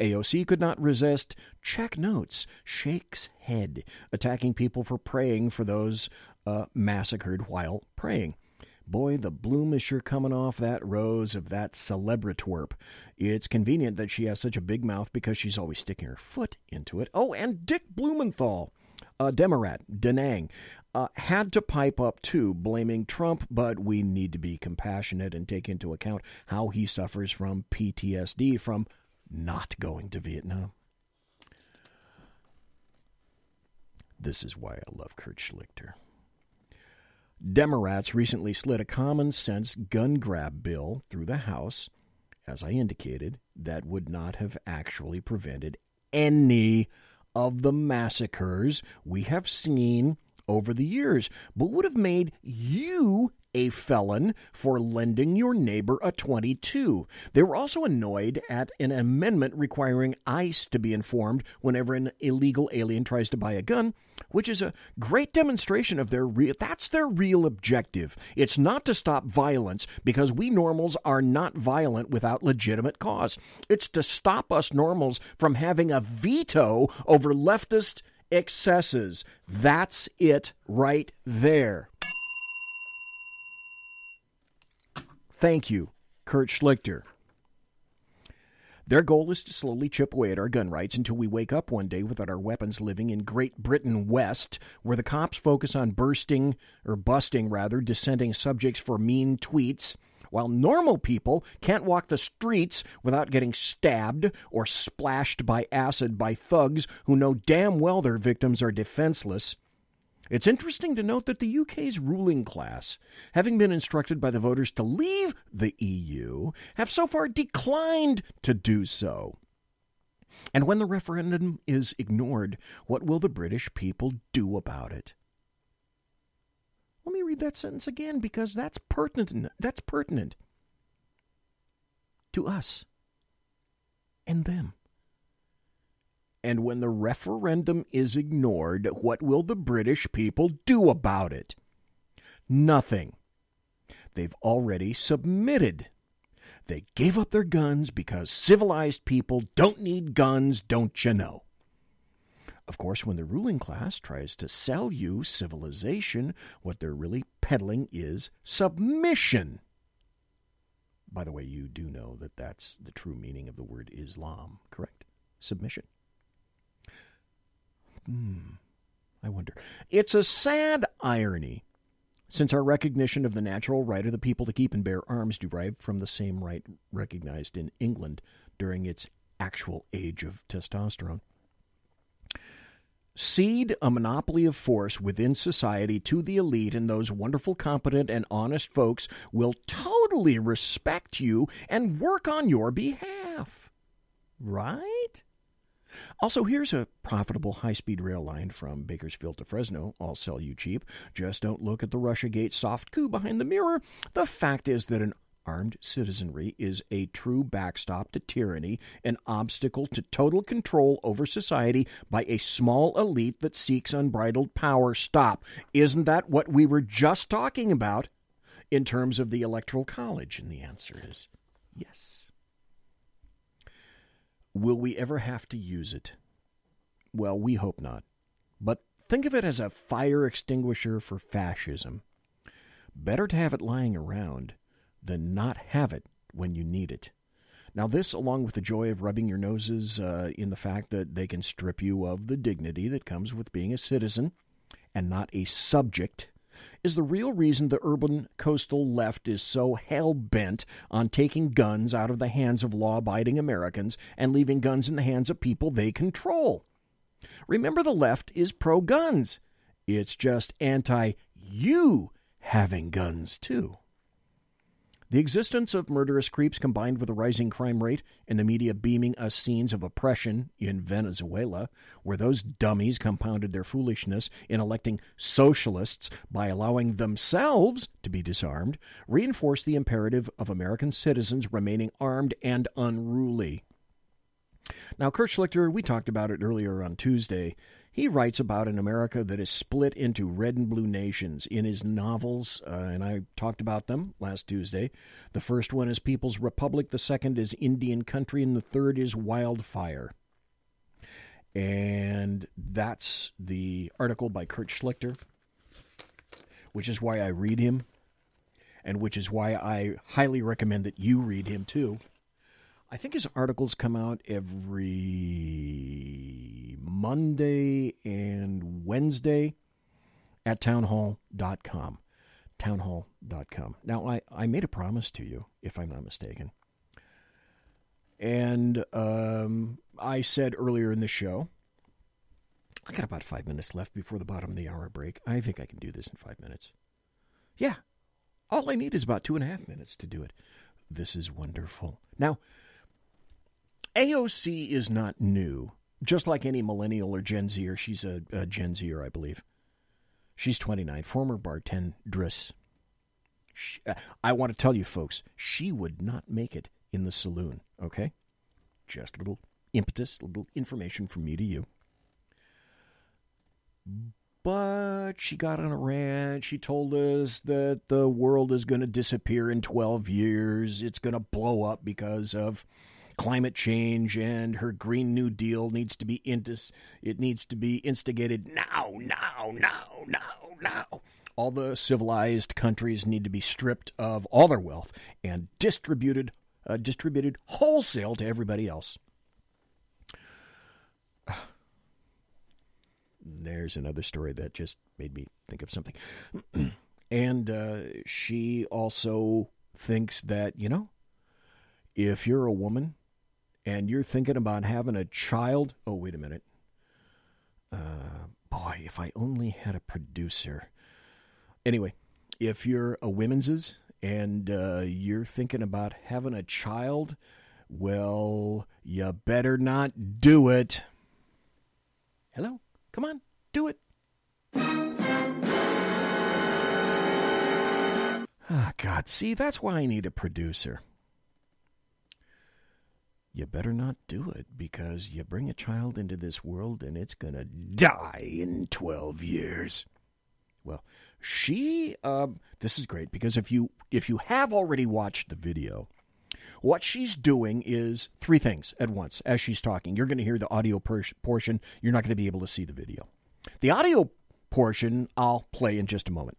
AOC could not resist check notes, shakes head, attacking people for praying for those uh, massacred while praying. Boy, the bloom is sure coming off that rose of that celebritwerp. It's convenient that she has such a big mouth because she's always sticking her foot into it. Oh, and Dick Blumenthal, uh, Demarat, Da Nang, uh, had to pipe up too, blaming Trump, but we need to be compassionate and take into account how he suffers from PTSD from not going to Vietnam. This is why I love Kurt Schlichter. Democrats recently slid a common sense gun grab bill through the House, as I indicated, that would not have actually prevented any of the massacres we have seen over the years, but would have made you a felon for lending your neighbor a 22. They were also annoyed at an amendment requiring ICE to be informed whenever an illegal alien tries to buy a gun, which is a great demonstration of their real that's their real objective. It's not to stop violence because we normals are not violent without legitimate cause. It's to stop us normals from having a veto over leftist excesses. That's it right there. Thank you, Kurt Schlichter. Their goal is to slowly chip away at our gun rights until we wake up one day without our weapons living in Great Britain West, where the cops focus on bursting, or busting rather, dissenting subjects for mean tweets, while normal people can't walk the streets without getting stabbed or splashed by acid by thugs who know damn well their victims are defenseless. It's interesting to note that the UK's ruling class, having been instructed by the voters to leave the EU, have so far declined to do so. And when the referendum is ignored, what will the British people do about it? Let me read that sentence again because that's pertinent. That's pertinent to us and them. And when the referendum is ignored, what will the British people do about it? Nothing. They've already submitted. They gave up their guns because civilized people don't need guns, don't you know? Of course, when the ruling class tries to sell you civilization, what they're really peddling is submission. By the way, you do know that that's the true meaning of the word Islam, correct? Submission. Hmm. I wonder. It's a sad irony, since our recognition of the natural right of the people to keep and bear arms derived from the same right recognized in England during its actual age of testosterone. Cede a monopoly of force within society to the elite, and those wonderful, competent, and honest folks will totally respect you and work on your behalf. Right? Also, here's a profitable high speed rail line from Bakersfield to Fresno. I'll sell you cheap. Just don't look at the Russiagate soft coup behind the mirror. The fact is that an armed citizenry is a true backstop to tyranny, an obstacle to total control over society by a small elite that seeks unbridled power. Stop. Isn't that what we were just talking about in terms of the Electoral College? And the answer is yes. Will we ever have to use it? Well, we hope not. But think of it as a fire extinguisher for fascism. Better to have it lying around than not have it when you need it. Now, this, along with the joy of rubbing your noses uh, in the fact that they can strip you of the dignity that comes with being a citizen and not a subject, is the real reason the urban coastal left is so hell bent on taking guns out of the hands of law abiding Americans and leaving guns in the hands of people they control. Remember, the left is pro guns, it's just anti you having guns, too. The existence of murderous creeps combined with a rising crime rate and the media beaming us scenes of oppression in Venezuela, where those dummies compounded their foolishness in electing socialists by allowing themselves to be disarmed, reinforce the imperative of American citizens remaining armed and unruly. Now, Kurt Schlichter, we talked about it earlier on Tuesday. He writes about an America that is split into red and blue nations in his novels, uh, and I talked about them last Tuesday. The first one is People's Republic, the second is Indian Country, and the third is Wildfire. And that's the article by Kurt Schlichter, which is why I read him, and which is why I highly recommend that you read him too. I think his articles come out every Monday and Wednesday at townhall.com. Townhall.com. Now, I, I made a promise to you, if I'm not mistaken. And um, I said earlier in the show, I got about five minutes left before the bottom of the hour break. I think I can do this in five minutes. Yeah, all I need is about two and a half minutes to do it. This is wonderful. Now, AOC is not new, just like any millennial or Gen Zer. She's a, a Gen Zer, I believe. She's 29, former bartendress. She, uh, I want to tell you, folks, she would not make it in the saloon. Okay, just a little impetus, a little information from me to you. But she got on a rant. She told us that the world is going to disappear in 12 years. It's going to blow up because of climate change and her green new deal needs to be intis- it needs to be instigated now now now now now. All the civilized countries need to be stripped of all their wealth and distributed uh, distributed wholesale to everybody else. There's another story that just made me think of something. And uh, she also thinks that you know if you're a woman and you're thinking about having a child, oh, wait a minute. Uh, boy, if I only had a producer. Anyway, if you're a women's and uh, you're thinking about having a child, well, you better not do it. Hello? Come on, do it. Ah, God, see, that's why I need a producer you better not do it because you bring a child into this world and it's going to die in 12 years. Well, she uh, this is great because if you if you have already watched the video, what she's doing is three things at once as she's talking. You're going to hear the audio per- portion, you're not going to be able to see the video. The audio portion I'll play in just a moment.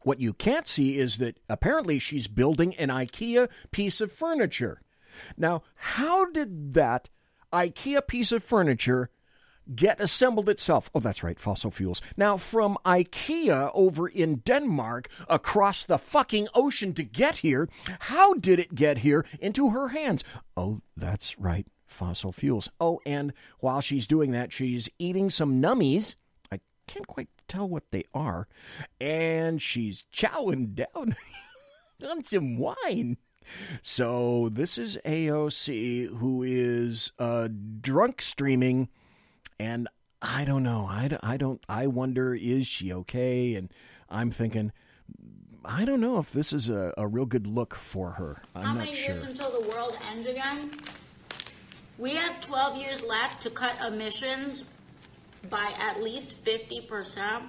What you can't see is that apparently she's building an IKEA piece of furniture. Now, how did that IKEA piece of furniture get assembled itself? Oh, that's right, fossil fuels. Now, from IKEA over in Denmark across the fucking ocean to get here, how did it get here into her hands? Oh, that's right, fossil fuels. Oh, and while she's doing that, she's eating some nummies. I can't quite tell what they are. And she's chowing down on some wine. So this is AOC who is uh, drunk streaming, and I don't know. I, I don't. I wonder is she okay? And I'm thinking. I don't know if this is a, a real good look for her. I'm How not many sure. years until the world ends again? We have 12 years left to cut emissions by at least 50%.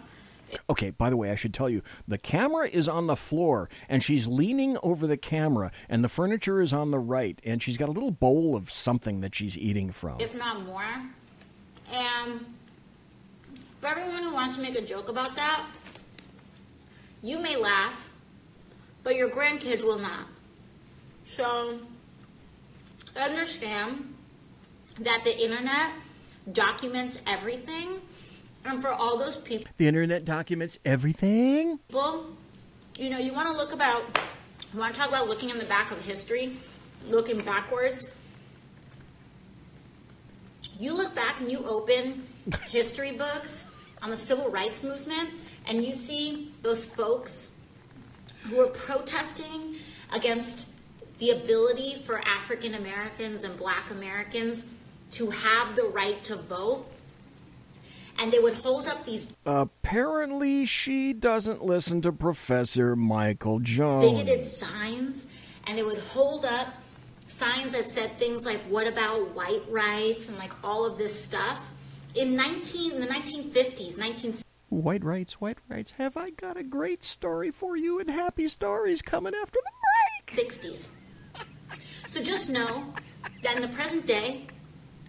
Okay, by the way, I should tell you the camera is on the floor and she's leaning over the camera, and the furniture is on the right, and she's got a little bowl of something that she's eating from. if not more. And for everyone who wants to make a joke about that, you may laugh, but your grandkids will not. So understand that the internet documents everything, and for all those people, The internet documents everything. Well, you know, you want to look about, you want to talk about looking in the back of history, looking backwards. You look back and you open history books on the civil rights movement, and you see those folks who were protesting against the ability for African Americans and black Americans to have the right to vote. And they would hold up these Apparently, she doesn't listen to Professor Michael Jones. bigoted signs, and they would hold up signs that said things like "What about white rights?" and like all of this stuff. In nineteen in the nineteen fifties, nineteen White rights, white rights. Have I got a great story for you and happy stories coming after the break. sixties. So just know that in the present day,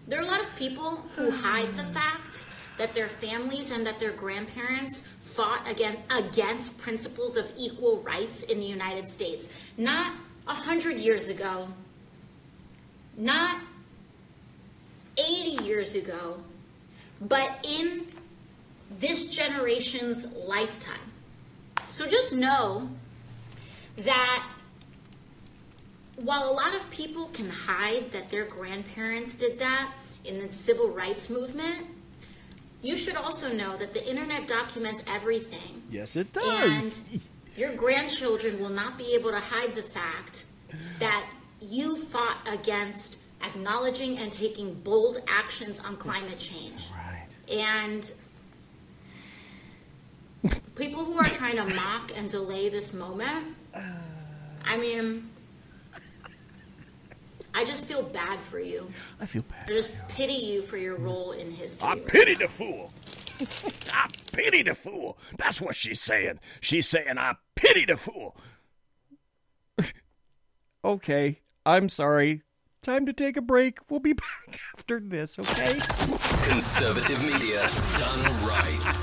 there are a lot of people who hide the fact that their families and that their grandparents fought against, against principles of equal rights in the United States. Not a hundred years ago, not 80 years ago, but in this generation's lifetime. So just know that while a lot of people can hide that their grandparents did that in the civil rights movement, you should also know that the internet documents everything. Yes, it does. And your grandchildren will not be able to hide the fact that you fought against acknowledging and taking bold actions on climate change. Right. And people who are trying to mock and delay this moment, I mean, I just feel bad for you. I feel bad. I just pity you for your role in history. I right pity the fool. I pity the fool. That's what she's saying. She's saying, I pity the fool. okay, I'm sorry. Time to take a break. We'll be back after this, okay? Conservative media done right.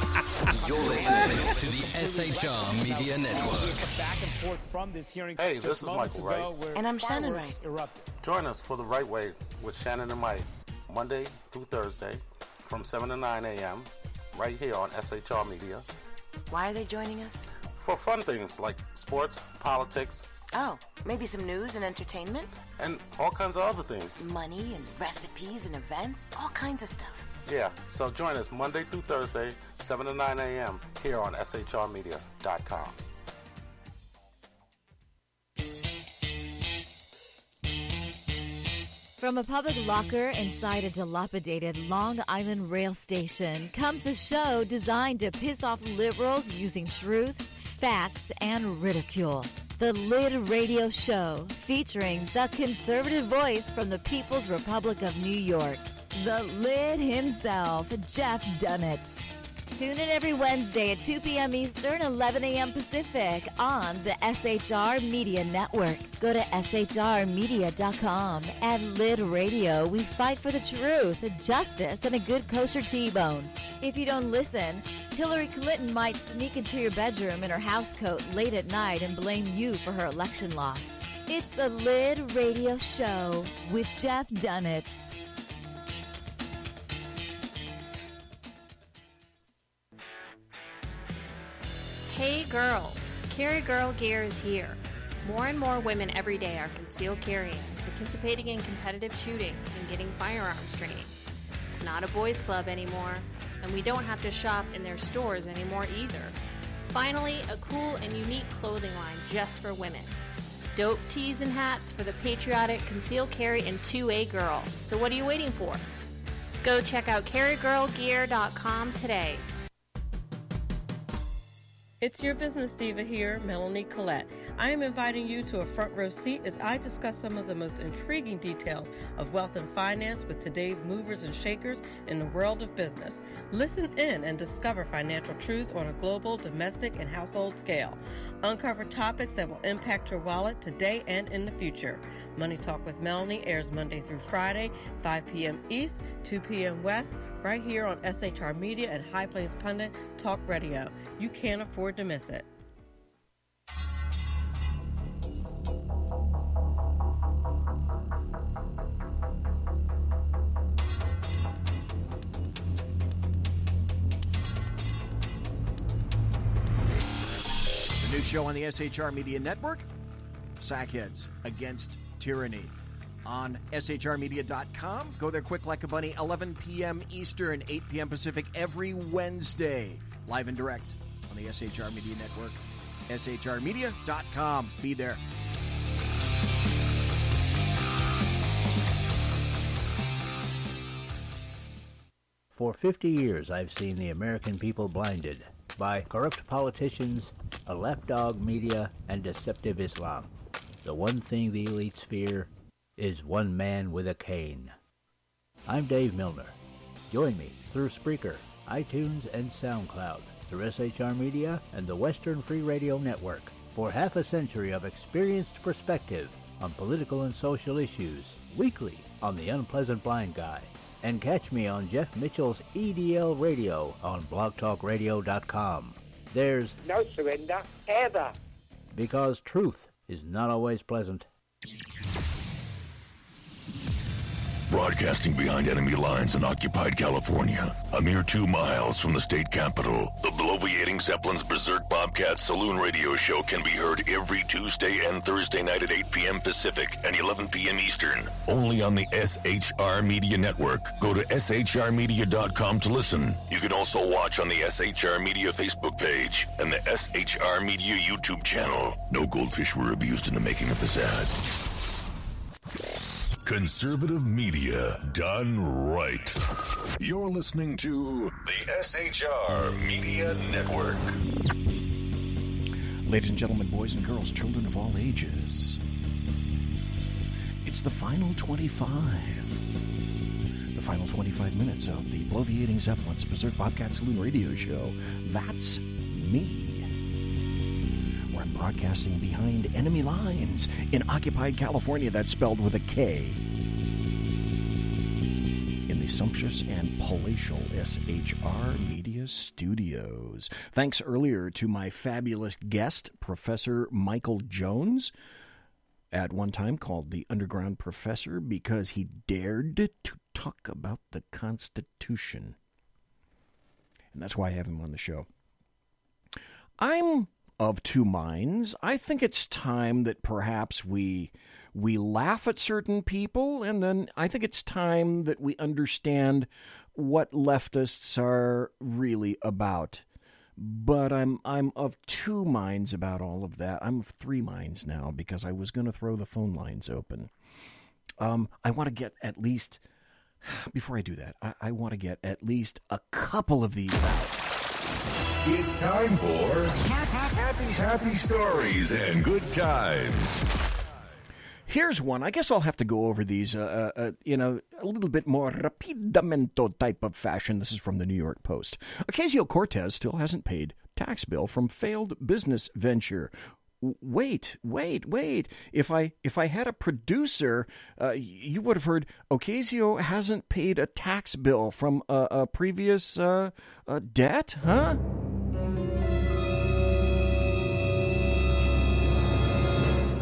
You're listening to the SHR Media Network. Back and forth from this hearing. Hey, just this is moments Michael ago Wright. where And I'm Shannon fireworks Erupted. Join us for the right way with Shannon and Mike, Monday through Thursday from 7 to 9 a.m. right here on SHR Media Why are they joining us? for fun things like sports, politics, Oh, maybe some news and entertainment? and all kinds of other things. Money and recipes and events? All kinds of stuff. Yeah, so join us Monday through Thursday, 7 to 9 a.m. here on SHRmedia.com. From a public locker inside a dilapidated Long Island rail station comes a show designed to piss off liberals using truth, facts, and ridicule. The Lid Radio Show, featuring the conservative voice from the People's Republic of New York, the Lid himself, Jeff Dunetz. Tune in every Wednesday at 2 p.m. Eastern, 11 a.m. Pacific on the SHR Media Network. Go to shrmedia.com. At Lid Radio, we fight for the truth, justice, and a good kosher T-bone. If you don't listen, Hillary Clinton might sneak into your bedroom in her housecoat late at night and blame you for her election loss. It's the Lid Radio Show with Jeff Dunetz. Hey girls, Carry Girl Gear is here. More and more women every day are concealed carrying, participating in competitive shooting, and getting firearms training. It's not a boys' club anymore, and we don't have to shop in their stores anymore either. Finally, a cool and unique clothing line just for women. Dope tees and hats for the patriotic concealed carry and 2A girl. So what are you waiting for? Go check out carrygirlgear.com today. It's your business diva here, Melanie Collette. I am inviting you to a front row seat as I discuss some of the most intriguing details of wealth and finance with today's movers and shakers in the world of business. Listen in and discover financial truths on a global, domestic, and household scale. Uncover topics that will impact your wallet today and in the future. Money Talk with Melanie airs Monday through Friday, 5 p.m. East, 2 p.m. West, right here on SHR Media and High Plains Pundit Talk Radio. You can't afford to miss it. The new show on the SHR Media Network Sackheads Against Tyranny. On shrmedia.com. Go there quick like a bunny, 11 p.m. Eastern, 8 p.m. Pacific, every Wednesday. Live and direct on the SHR Media Network. shrmedia.com. Be there. For 50 years, I've seen the American people blinded by corrupt politicians, a lapdog media, and deceptive Islam. The one thing the elites fear is one man with a cane. I'm Dave Milner. Join me through Spreaker, iTunes, and SoundCloud, through SHR Media and the Western Free Radio Network for half a century of experienced perspective on political and social issues, weekly on The Unpleasant Blind Guy. And catch me on Jeff Mitchell's EDL Radio on blogtalkradio.com. There's No surrender, ever. because truth is not always pleasant. Broadcasting behind enemy lines in occupied California, a mere two miles from the state capital, the bloviating Zeppelin's Berserk Bobcat Saloon Radio Show can be heard every Tuesday and Thursday night at 8 p.m. Pacific and 11 p.m. Eastern, only on the SHR Media Network. Go to shrmedia.com to listen. You can also watch on the SHR Media Facebook page and the SHR Media YouTube channel. No goldfish were abused in the making of this ad. Conservative media done right. You're listening to the SHR Media Network. Ladies and gentlemen, boys and girls, children of all ages, it's the final 25. The final 25 minutes of the Bloviating Zeppelins Berserk Bobcat Saloon radio show. That's me. Broadcasting behind enemy lines in occupied California. That's spelled with a K. In the sumptuous and palatial SHR Media Studios. Thanks earlier to my fabulous guest, Professor Michael Jones at one time called the Underground Professor because he dared to talk about the Constitution. And that's why I have him on the show. I'm of two minds. I think it's time that perhaps we we laugh at certain people and then I think it's time that we understand what leftists are really about but I'm I'm of two minds about all of that. I'm of three minds now because I was going to throw the phone lines open. Um, I want to get at least before I do that. I, I want to get at least a couple of these out. It's time for happy, happy stories and good times. Here's one. I guess I'll have to go over these, uh, uh, uh, you know, a little bit more rapidamento type of fashion. This is from the New York Post. Ocasio Cortez still hasn't paid tax bill from failed business venture. Wait, wait, wait! If I if I had a producer, uh, you would have heard Ocasio hasn't paid a tax bill from a, a previous uh, debt, huh?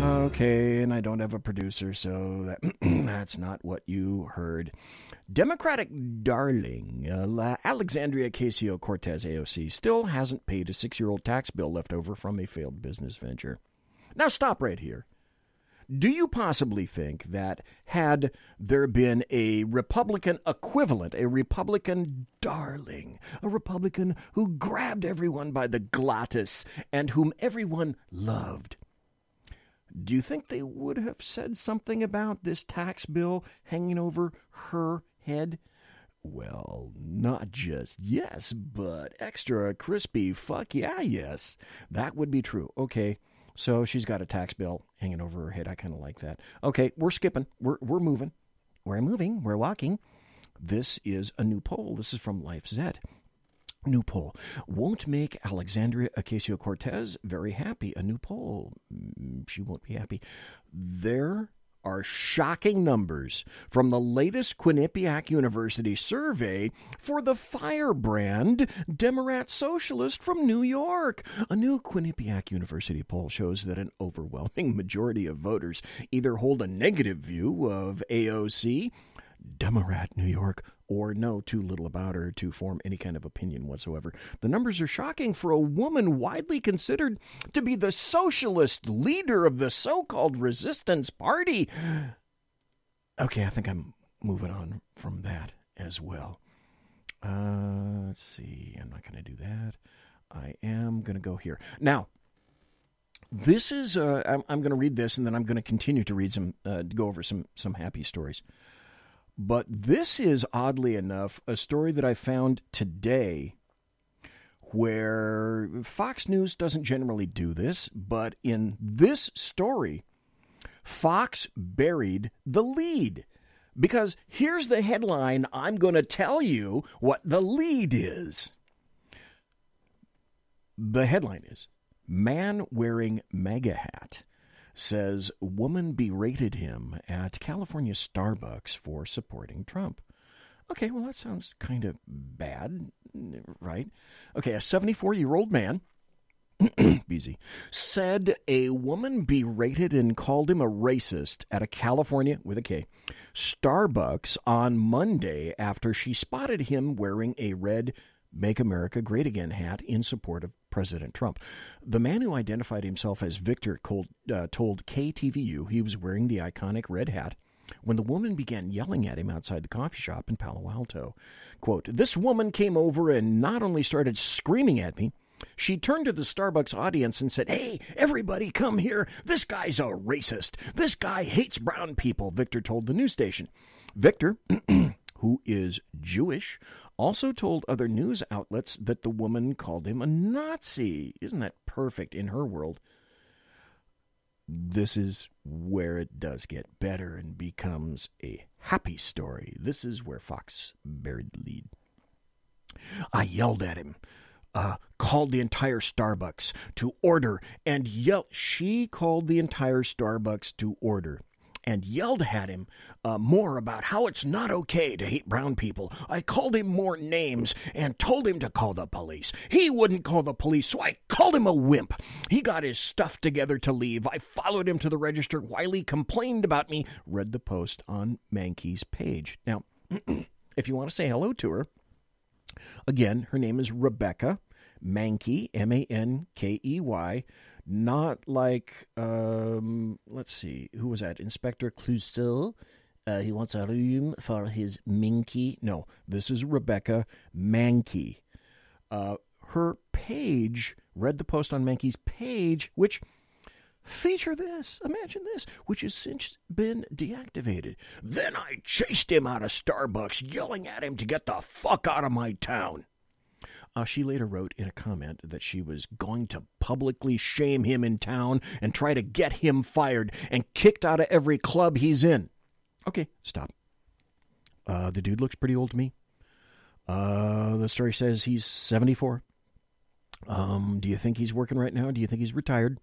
Okay, and I don't have a producer, so that that's not what you heard. Democratic darling uh, Alexandria Ocasio Cortez AOC still hasn't paid a six year old tax bill left over from a failed business venture. Now, stop right here. Do you possibly think that had there been a Republican equivalent, a Republican darling, a Republican who grabbed everyone by the glottis and whom everyone loved, do you think they would have said something about this tax bill hanging over her head? Well, not just yes, but extra crispy fuck yeah, yes. That would be true. Okay. So she's got a tax bill hanging over her head. I kind of like that. Okay, we're skipping. We're we're moving. We're moving. We're walking. This is a new poll. This is from LifeZette. New poll won't make Alexandria Ocasio Cortez very happy. A new poll. Mm, she won't be happy. There are shocking numbers from the latest Quinnipiac University survey for the firebrand Democrat socialist from New York. A new Quinnipiac University poll shows that an overwhelming majority of voters either hold a negative view of AOC, Democrat New York, or know too little about her to form any kind of opinion whatsoever. The numbers are shocking for a woman widely considered to be the socialist leader of the so called resistance party. Okay, I think I'm moving on from that as well. Uh, let's see. I'm not going to do that. I am going to go here. Now, this is, uh, I'm, I'm going to read this and then I'm going to continue to read some, uh, go over some, some happy stories. But this is oddly enough a story that I found today where Fox News doesn't generally do this, but in this story, Fox buried the lead. Because here's the headline I'm going to tell you what the lead is. The headline is Man Wearing MAGA Hat says woman berated him at California Starbucks for supporting Trump. Okay, well, that sounds kind of bad, right? Okay, a 74 year old man. Busy said a woman berated and called him a racist at a California with a K Starbucks on Monday after she spotted him wearing a red Make America Great Again hat in support of President Trump. The man who identified himself as Victor told, uh, told KTVU he was wearing the iconic red hat when the woman began yelling at him outside the coffee shop in Palo Alto. Quote, This woman came over and not only started screaming at me, she turned to the Starbucks audience and said, Hey, everybody come here. This guy's a racist. This guy hates brown people, Victor told the news station. Victor who is Jewish, also told other news outlets that the woman called him a Nazi. Isn't that perfect in her world? This is where it does get better and becomes a happy story. This is where Fox buried the lead. I yelled at him, uh, called the entire Starbucks to order, and yelled. She called the entire Starbucks to order and yelled at him uh, more about how it's not okay to hate brown people. I called him more names and told him to call the police. He wouldn't call the police, so I called him a wimp. He got his stuff together to leave. I followed him to the register while he complained about me. Read the post on Mankey's page. Now, if you want to say hello to her, again, her name is Rebecca Mankey, M A N K E Y not like um, let's see, who was that? Inspector Clouseau. Uh, he wants a room for his minky. No, this is Rebecca Mankey. Uh, her page read the post on Mankey's page, which feature this. Imagine this, which has since been deactivated. Then I chased him out of Starbucks, yelling at him to get the fuck out of my town. Uh, she later wrote in a comment that she was going to publicly shame him in town and try to get him fired and kicked out of every club he's in. Okay, stop. Uh, the dude looks pretty old to me. Uh, the story says he's 74. Um, do you think he's working right now? Do you think he's retired?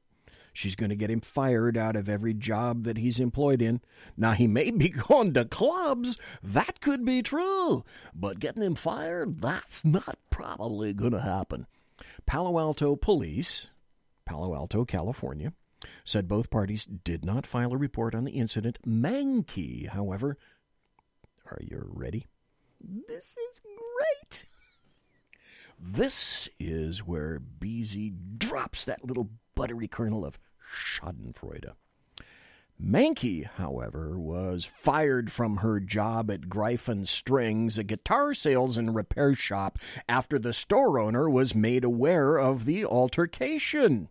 She's going to get him fired out of every job that he's employed in. Now, he may be going to clubs. That could be true. But getting him fired, that's not probably going to happen. Palo Alto police, Palo Alto, California, said both parties did not file a report on the incident. Mankey, however, are you ready? This is great. This is where BZ drops that little buttery kernel of Schadenfreude. Mankey, however, was fired from her job at Gryphon Strings, a guitar sales and repair shop, after the store owner was made aware of the altercation.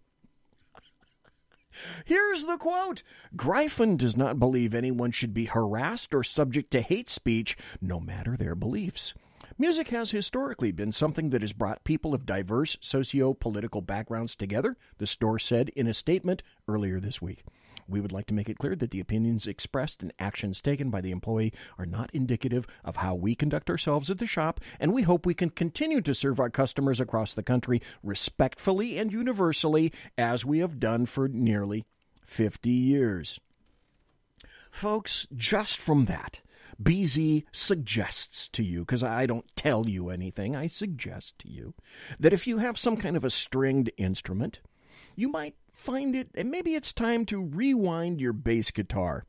Here's the quote Gryphon does not believe anyone should be harassed or subject to hate speech, no matter their beliefs. Music has historically been something that has brought people of diverse socio political backgrounds together, the store said in a statement earlier this week. We would like to make it clear that the opinions expressed and actions taken by the employee are not indicative of how we conduct ourselves at the shop, and we hope we can continue to serve our customers across the country respectfully and universally as we have done for nearly 50 years. Folks, just from that, BZ suggests to you, because I don't tell you anything, I suggest to you that if you have some kind of a stringed instrument, you might find it, and maybe it's time to rewind your bass guitar.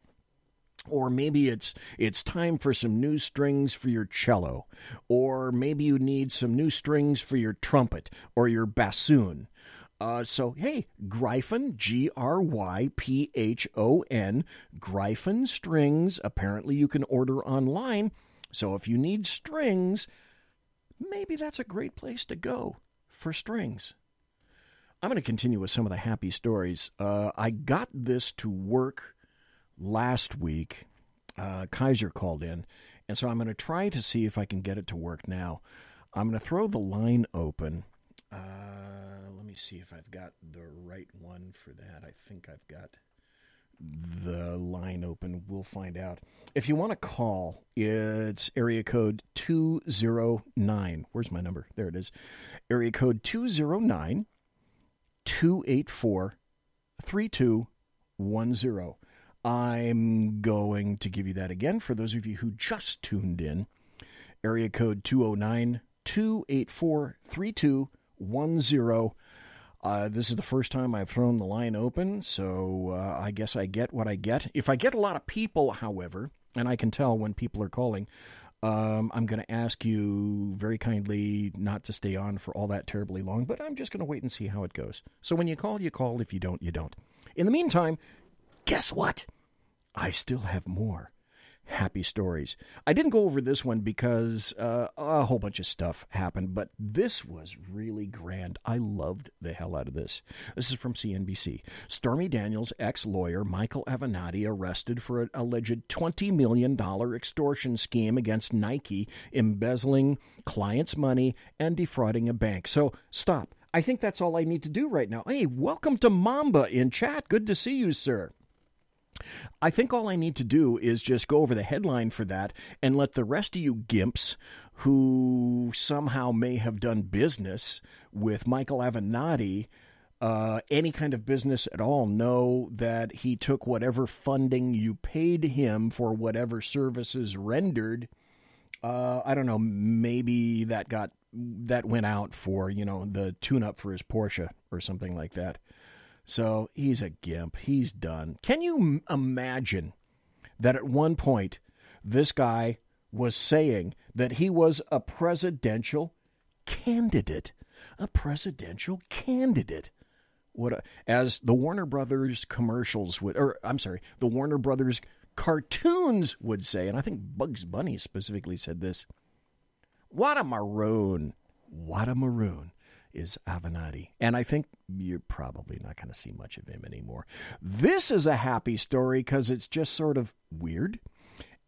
Or maybe it's it's time for some new strings for your cello, or maybe you need some new strings for your trumpet or your bassoon. Uh, so, hey, Gryphon, G R Y P H O N, Gryphon strings. Apparently, you can order online. So, if you need strings, maybe that's a great place to go for strings. I'm going to continue with some of the happy stories. Uh, I got this to work last week. Uh, Kaiser called in, and so I'm going to try to see if I can get it to work now. I'm going to throw the line open. Uh, let me see if I've got the right one for that. I think I've got the line open. We'll find out. If you want to call, it's area code 209. Where's my number? There it is. Area code 209 284 3210. I'm going to give you that again for those of you who just tuned in. Area code 209 284 3210. Uh, this is the first time I've thrown the line open, so uh, I guess I get what I get. If I get a lot of people, however, and I can tell when people are calling, um, I'm going to ask you very kindly not to stay on for all that terribly long, but I'm just going to wait and see how it goes. So when you call, you call. If you don't, you don't. In the meantime, guess what? I still have more happy stories. I didn't go over this one because uh, a whole bunch of stuff happened, but this was really grand. I loved the hell out of this. This is from CNBC. Stormy Daniels' ex lawyer, Michael Avenatti, arrested for an alleged $20 million extortion scheme against Nike, embezzling clients' money and defrauding a bank. So stop. I think that's all I need to do right now. Hey, welcome to Mamba in chat. Good to see you, sir. I think all I need to do is just go over the headline for that and let the rest of you gimps who somehow may have done business with Michael Avenatti, uh, any kind of business at all, know that he took whatever funding you paid him for whatever services rendered. Uh, I don't know, maybe that got that went out for you know the tune up for his Porsche or something like that. So he's a gimp. He's done. Can you imagine that at one point this guy was saying that he was a presidential candidate? A presidential candidate. What a, as the Warner Brothers commercials would or I'm sorry, the Warner Brothers cartoons would say, and I think Bugs Bunny specifically said this. What a maroon. What a maroon is Avenatti. And I think you're probably not going to see much of him anymore. This is a happy story because it's just sort of weird.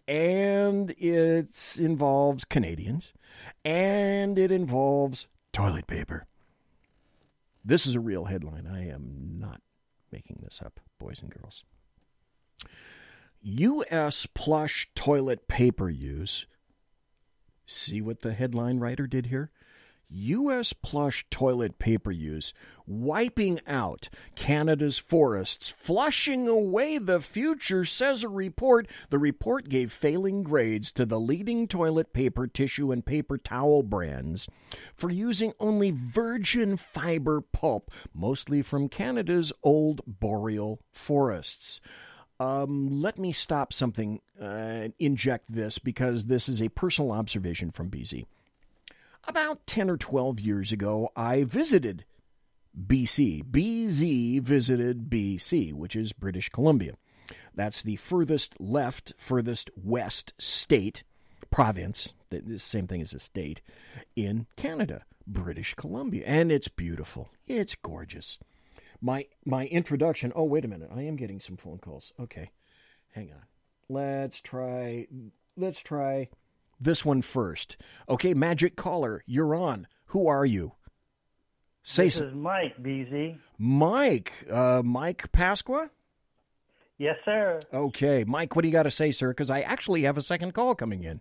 And it involves Canadians. And it involves toilet paper. This is a real headline. I am not making this up, boys and girls. U.S. plush toilet paper use. See what the headline writer did here? U.S. plush toilet paper use wiping out Canada's forests, flushing away the future, says a report. The report gave failing grades to the leading toilet paper, tissue, and paper towel brands for using only virgin fiber pulp, mostly from Canada's old boreal forests. Um, let me stop something uh, inject this because this is a personal observation from BZ. About 10 or 12 years ago, I visited BC. BZ visited BC, which is British Columbia. That's the furthest left, furthest west state, province, the same thing as a state, in Canada, British Columbia. And it's beautiful. It's gorgeous. My my introduction. Oh, wait a minute. I am getting some phone calls. Okay. Hang on. Let's try let's try this one first. Okay, Magic Caller, you're on. Who are you? Say this is Mike BZ. Mike, uh, Mike Pasqua. Yes, sir. Okay, Mike, what do you got to say, sir? Because I actually have a second call coming in.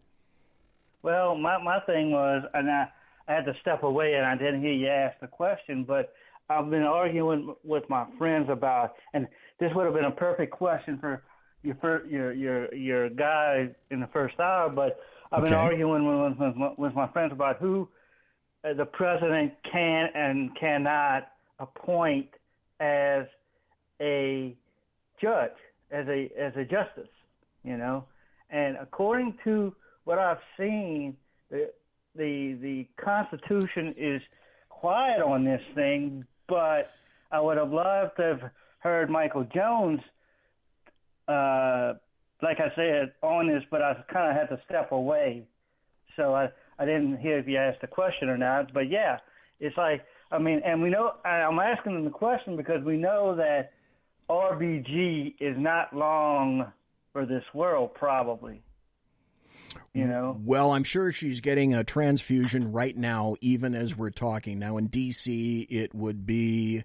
Well, my my thing was, and I, I had to step away, and I didn't hear you ask the question, but I've been arguing with my friends about, and this would have been a perfect question for your your your your guy in the first hour, but I've okay. been arguing with, with, with my friends about who the president can and cannot appoint as a judge, as a as a justice, you know. And according to what I've seen, the the the Constitution is quiet on this thing, but I would have loved to have heard Michael Jones uh, like I said, on this, but I kind of had to step away. So I, I didn't hear if you asked the question or not. But yeah, it's like, I mean, and we know, I'm asking them the question because we know that RBG is not long for this world, probably. You know? Well, I'm sure she's getting a transfusion right now, even as we're talking. Now, in D.C., it would be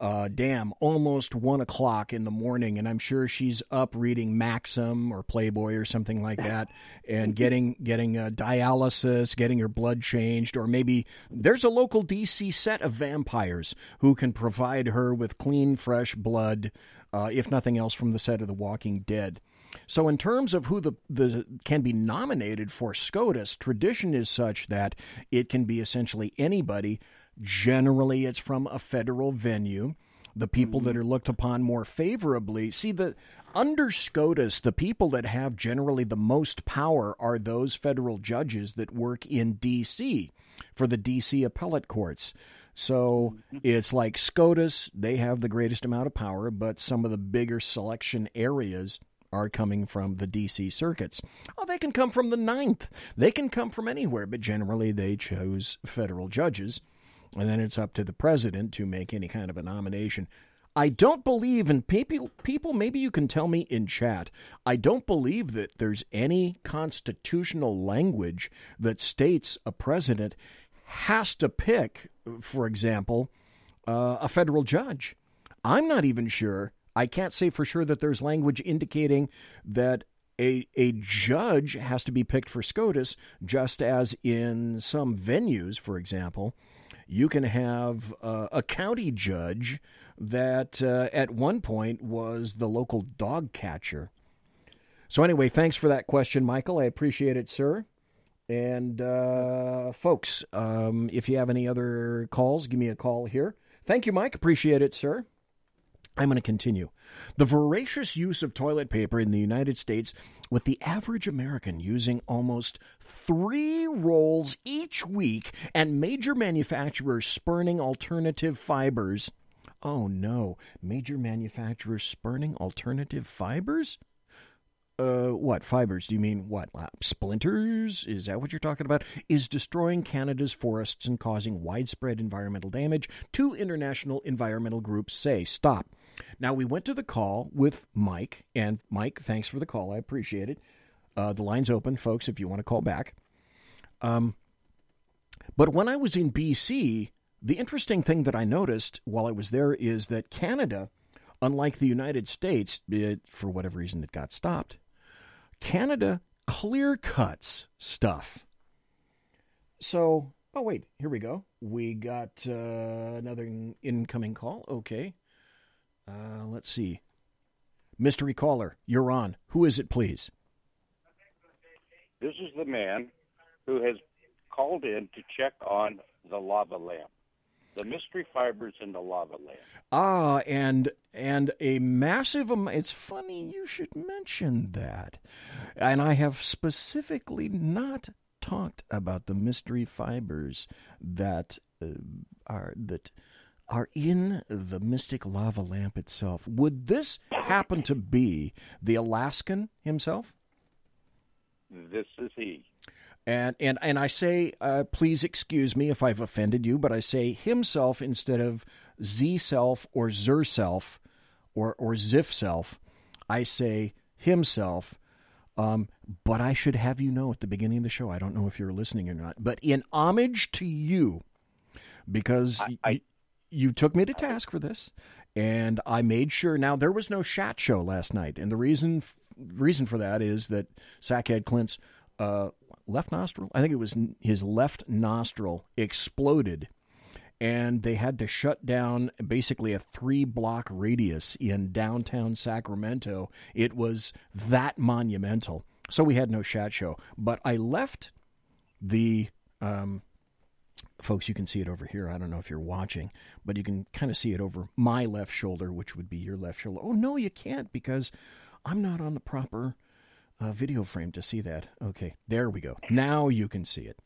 uh, damn, almost one o'clock in the morning, and I'm sure she's up reading Maxim or Playboy or something like that, and getting getting a dialysis, getting her blood changed, or maybe there's a local DC set of vampires who can provide her with clean, fresh blood, uh, if nothing else, from the set of The Walking Dead. So, in terms of who the, the can be nominated for SCOTUS, tradition is such that it can be essentially anybody Generally, it's from a federal venue. The people mm-hmm. that are looked upon more favorably. See, the under SCOTUS, the people that have generally the most power are those federal judges that work in D.C. for the D.C. appellate courts. So mm-hmm. it's like SCOTUS, they have the greatest amount of power, but some of the bigger selection areas are coming from the D.C. circuits. Oh, they can come from the Ninth. They can come from anywhere, but generally they chose federal judges. And then it's up to the president to make any kind of a nomination. I don't believe, and people, people, maybe you can tell me in chat, I don't believe that there's any constitutional language that states a president has to pick, for example, uh, a federal judge. I'm not even sure. I can't say for sure that there's language indicating that a, a judge has to be picked for SCOTUS, just as in some venues, for example, you can have uh, a county judge that uh, at one point was the local dog catcher. So, anyway, thanks for that question, Michael. I appreciate it, sir. And, uh, folks, um, if you have any other calls, give me a call here. Thank you, Mike. Appreciate it, sir. I'm going to continue. The voracious use of toilet paper in the United States, with the average American using almost three rolls each week, and major manufacturers spurning alternative fibers. Oh no, major manufacturers spurning alternative fibers? Uh, what fibers? Do you mean what? Uh, splinters? Is that what you're talking about? Is destroying Canada's forests and causing widespread environmental damage? Two international environmental groups say stop. Now, we went to the call with Mike, and Mike, thanks for the call. I appreciate it. Uh, the line's open, folks, if you want to call back. Um, but when I was in BC, the interesting thing that I noticed while I was there is that Canada, unlike the United States, it, for whatever reason it got stopped, Canada clear cuts stuff. So, oh, wait, here we go. We got uh, another incoming call. Okay. Uh, let's see. Mystery caller, you're on. Who is it, please? This is the man who has called in to check on the lava lamp, the mystery fibers in the lava lamp. Ah, and and a massive amount. It's funny you should mention that, and I have specifically not talked about the mystery fibers that uh, are that are in the mystic lava lamp itself. Would this happen to be the Alaskan himself? This is he. And and and I say, uh, please excuse me if I've offended you, but I say himself instead of z self or zer self or or zif self. I say himself. Um, but I should have you know at the beginning of the show. I don't know if you're listening or not, but in homage to you, because I, I, you took me to task for this, and I made sure. Now there was no chat show last night, and the reason reason for that is that Sackhead Clint's uh, left nostril, I think it was his left nostril, exploded, and they had to shut down basically a three block radius in downtown Sacramento. It was that monumental, so we had no chat show. But I left the um, folks, you can see it over here. I don't know if you're watching, but you can kind of see it over my left shoulder, which would be your left shoulder. Oh, no, you can't because I'm not on the proper uh, video frame to see that. Okay, there we go. Now you can see it.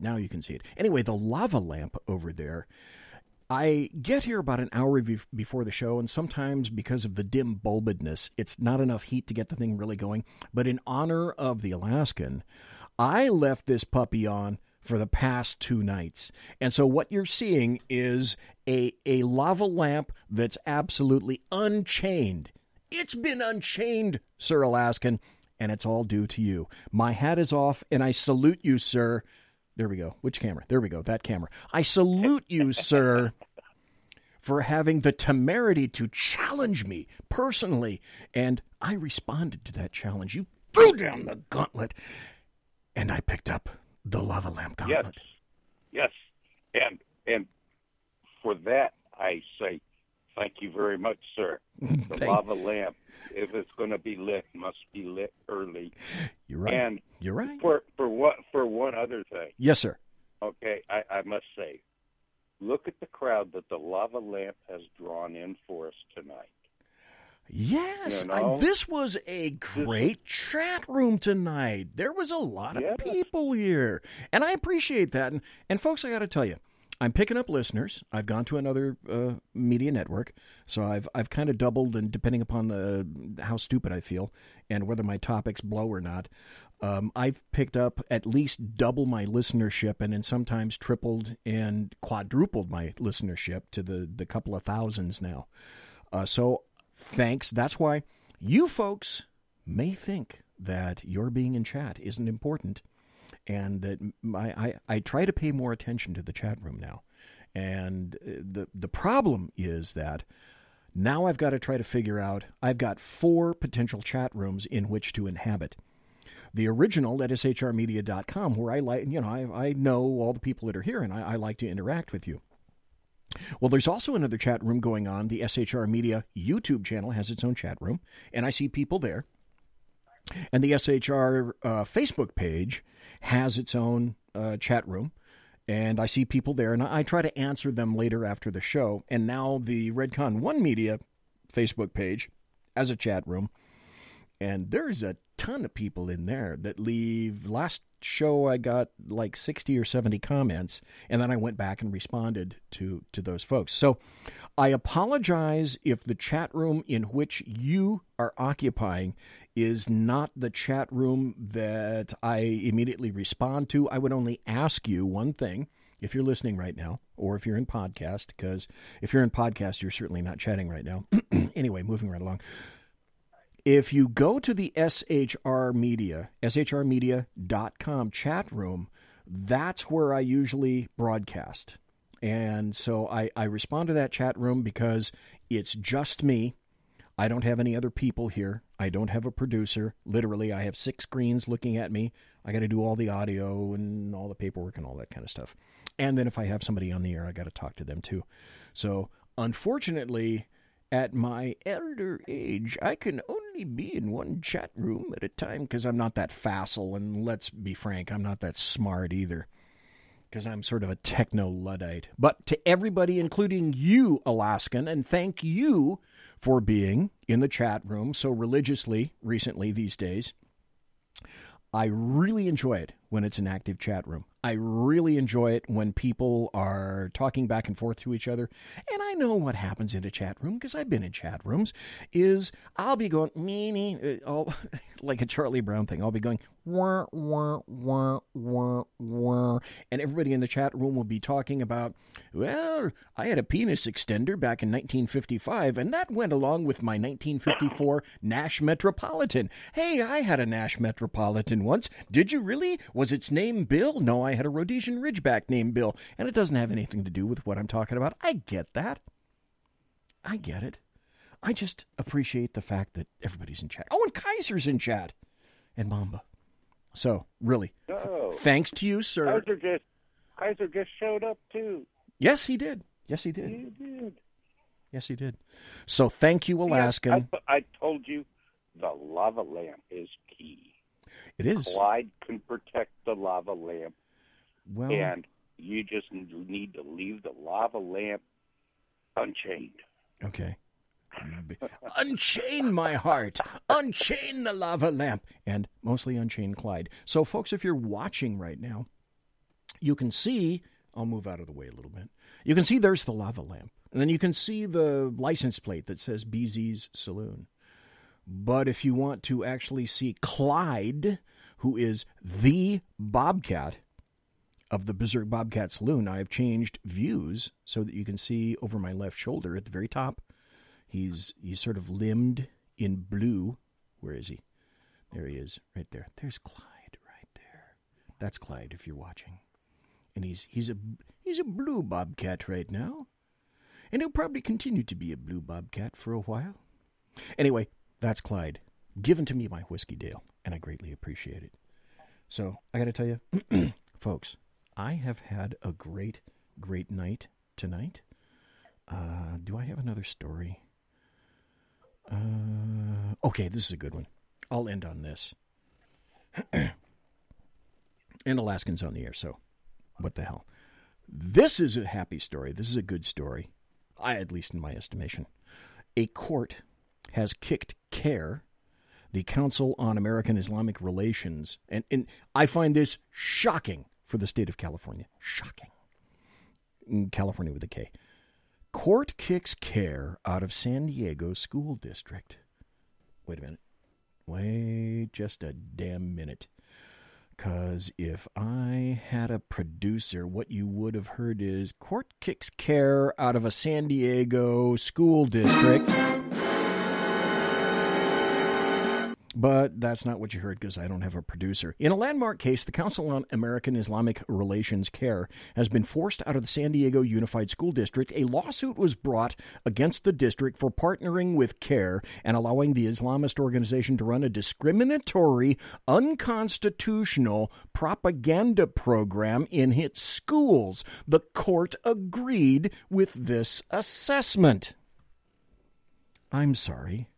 Now you can see it. Anyway, the lava lamp over there. I get here about an hour before the show, and sometimes because of the dim bulbedness, it's not enough heat to get the thing really going. But in honor of the Alaskan, I left this puppy on for the past two nights. And so what you're seeing is a, a lava lamp that's absolutely unchained. It's been unchained, Sir Alaskan, and it's all due to you. My hat is off, and I salute you, sir. There we go. Which camera? There we go. That camera. I salute you, sir, for having the temerity to challenge me personally. And I responded to that challenge. You threw down the gauntlet, and I picked up the lava lamp gauntlet. Yes, yes, and and for that I say thank you very much, sir. The lava lamp, if it's going to be lit, must be lit early. You're right. And you're right. For for what for one other thing. Yes, sir. Okay, I, I must say, look at the crowd that the lava lamp has drawn in for us tonight. Yes, You know? I, this was a great chat room tonight. There was a lot of people here, and I appreciate that. And, and folks, I got to tell you, I'm picking up listeners. I've gone to another uh, media network, so I've I've kind of doubled, and depending upon the how stupid I feel and whether my topics blow or not, um, I've picked up at least double my listenership, and then sometimes tripled and quadrupled my listenership to the the couple of thousands now. Uh, so thanks. That's why you folks may think that your being in chat isn't important and that I, I, I try to pay more attention to the chat room now. And uh, the the problem is that now I've got to try to figure out. I've got four potential chat rooms in which to inhabit. The original at shrmedia.com, where I like, you know, I, I know all the people that are here, and I, I like to interact with you. Well, there's also another chat room going on. The SHR Media YouTube channel has its own chat room, and I see people there. And the SHR uh, Facebook page has its own uh, chat room. And I see people there, and I try to answer them later after the show. And now the Redcon One Media Facebook page has a chat room. And there's a ton of people in there that leave. Last show, I got like 60 or 70 comments, and then I went back and responded to, to those folks. So I apologize if the chat room in which you are occupying is not the chat room that I immediately respond to. I would only ask you one thing if you're listening right now, or if you're in podcast, because if you're in podcast, you're certainly not chatting right now. anyway, moving right along. If you go to the SHR Media, shrmedia.com chat room, that's where I usually broadcast. And so I, I respond to that chat room because it's just me. I don't have any other people here. I don't have a producer. Literally, I have six screens looking at me. I got to do all the audio and all the paperwork and all that kind of stuff. And then if I have somebody on the air, I got to talk to them too. So, unfortunately, at my elder age, I can only be in one chat room at a time because I'm not that facile. And let's be frank, I'm not that smart either because I'm sort of a techno Luddite. But to everybody, including you, Alaskan, and thank you for being in the chat room so religiously recently these days. I really enjoy it when it's an active chat room. I really enjoy it when people are talking back and forth to each other. And I know what happens in a chat room because I've been in chat rooms. Is I'll be going meanie, uh, like a Charlie Brown thing. I'll be going wah wah wah wah wah, and everybody in the chat room will be talking about. Well, I had a penis extender back in 1955, and that went along with my 1954 Nash Metropolitan. Hey, I had a Nash Metropolitan once. Did you really? Was its name Bill? No, I had a Rhodesian Ridgeback named Bill, and it doesn't have anything to do with what I'm talking about. I get that. I get it. I just appreciate the fact that everybody's in chat. Oh, and Kaiser's in chat, and Mamba. So, really, Oh. thanks to you, sir. Kaiser just Kaiser just showed up too. Yes, he did. Yes, he did. He did. Yes, he did. So, thank you, Alaskan. Yes, I, I told you the lava lamp is key. It is. Clyde can protect the lava lamp, Well, and you just need to leave the lava lamp unchained. okay. Unchain my heart. Unchain the lava lamp. And mostly unchain Clyde. So, folks, if you're watching right now, you can see. I'll move out of the way a little bit. You can see there's the lava lamp. And then you can see the license plate that says BZ's Saloon. But if you want to actually see Clyde, who is the Bobcat of the Berserk Bobcat Saloon, I have changed views so that you can see over my left shoulder at the very top. He's he's sort of limbed in blue. Where is he? There he is, right there. There's Clyde right there. That's Clyde if you're watching. And he's he's a he's a blue bobcat right now. And he'll probably continue to be a blue bobcat for a while. Anyway, that's Clyde. Given to me by Whiskey Dale, and I greatly appreciate it. So I gotta tell you, folks, I have had a great, great night tonight. Uh, do I have another story? Uh, okay, this is a good one. I'll end on this. and Alaskan's on the air, so what the hell? This is a happy story. This is a good story, I at least in my estimation. A court has kicked CAIR, the Council on American Islamic Relations, and, and I find this shocking for the state of California. Shocking. California with a K. Court kicks CAIR out of San Diego school district. Wait a minute. Wait just a damn minute. Because if I had a producer, what you would have heard is court kicks CAIR out of a San Diego school district. But that's not what you heard because I don't have a producer. In a landmark case, the Council on American Islamic Relations CAIR has been forced out of the San Diego Unified School District. A lawsuit was brought against the district for partnering with CAIR and allowing the Islamist organization to run a discriminatory, unconstitutional propaganda program in its schools. The court agreed with this assessment. I'm sorry.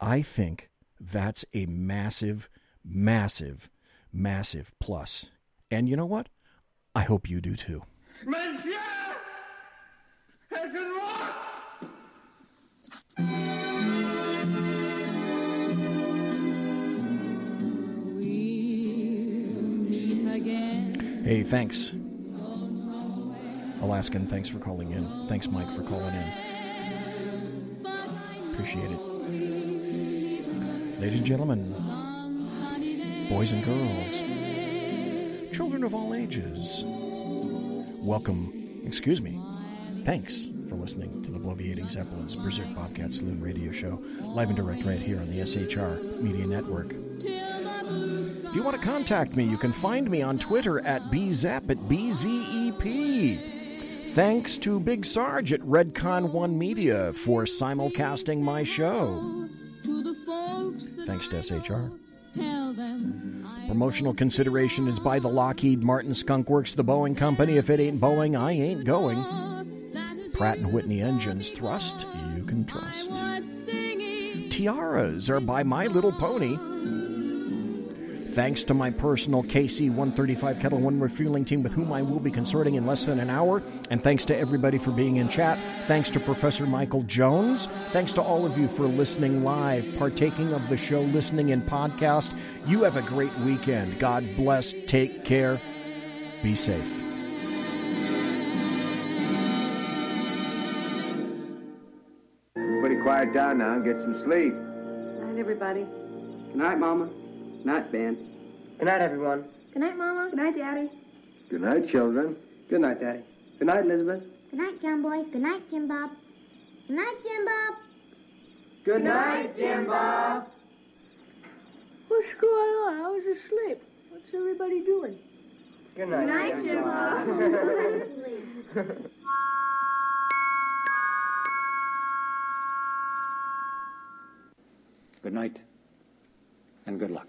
I think that's a massive, massive, massive plus. And you know what? I hope you do too. Hey, thanks. Alaskan, thanks for calling in. Thanks, Mike, for calling in. Appreciate it. Ladies and gentlemen, boys and girls, children of all ages, welcome, excuse me, thanks for listening to the Bloviating Zeppelins Berserk Bobcat Saloon radio show, live and direct right here on the SHR Media Network. If you want to contact me, you can find me on Twitter at BZEP at BZEP. Thanks to Big Sarge at Redcon One Media for simulcasting my show. Thanks to SHR. Promotional consideration is by the Lockheed Martin Skunk Works, the Boeing Company. If it ain't Boeing, I ain't going. Pratt and Whitney engines thrust, you can trust. Tiaras are by My Little Pony. Thanks to my personal KC 135 Ketel One refueling team with whom I will be consorting in less than an hour. And thanks to everybody for being in chat. Thanks to Professor Michael Jones. Thanks to all of you for listening live, partaking of the show, listening in podcast. You have a great weekend. God bless. Take care. Be safe. Everybody quiet down now and get some sleep. Night, everybody. Good night, Mama. Good night, Ben. Good night, everyone. Good night, Mama. Good night, Daddy. Good night, children. Good night, Daddy. Good night, Elizabeth. Good night, John Boy. Good night, Jim Bob. Good night, Jim Bob. Good night, Jim Bob. What's going on? I was asleep. What's everybody doing? Good night. Good night, Jim Bob. Good night and good luck.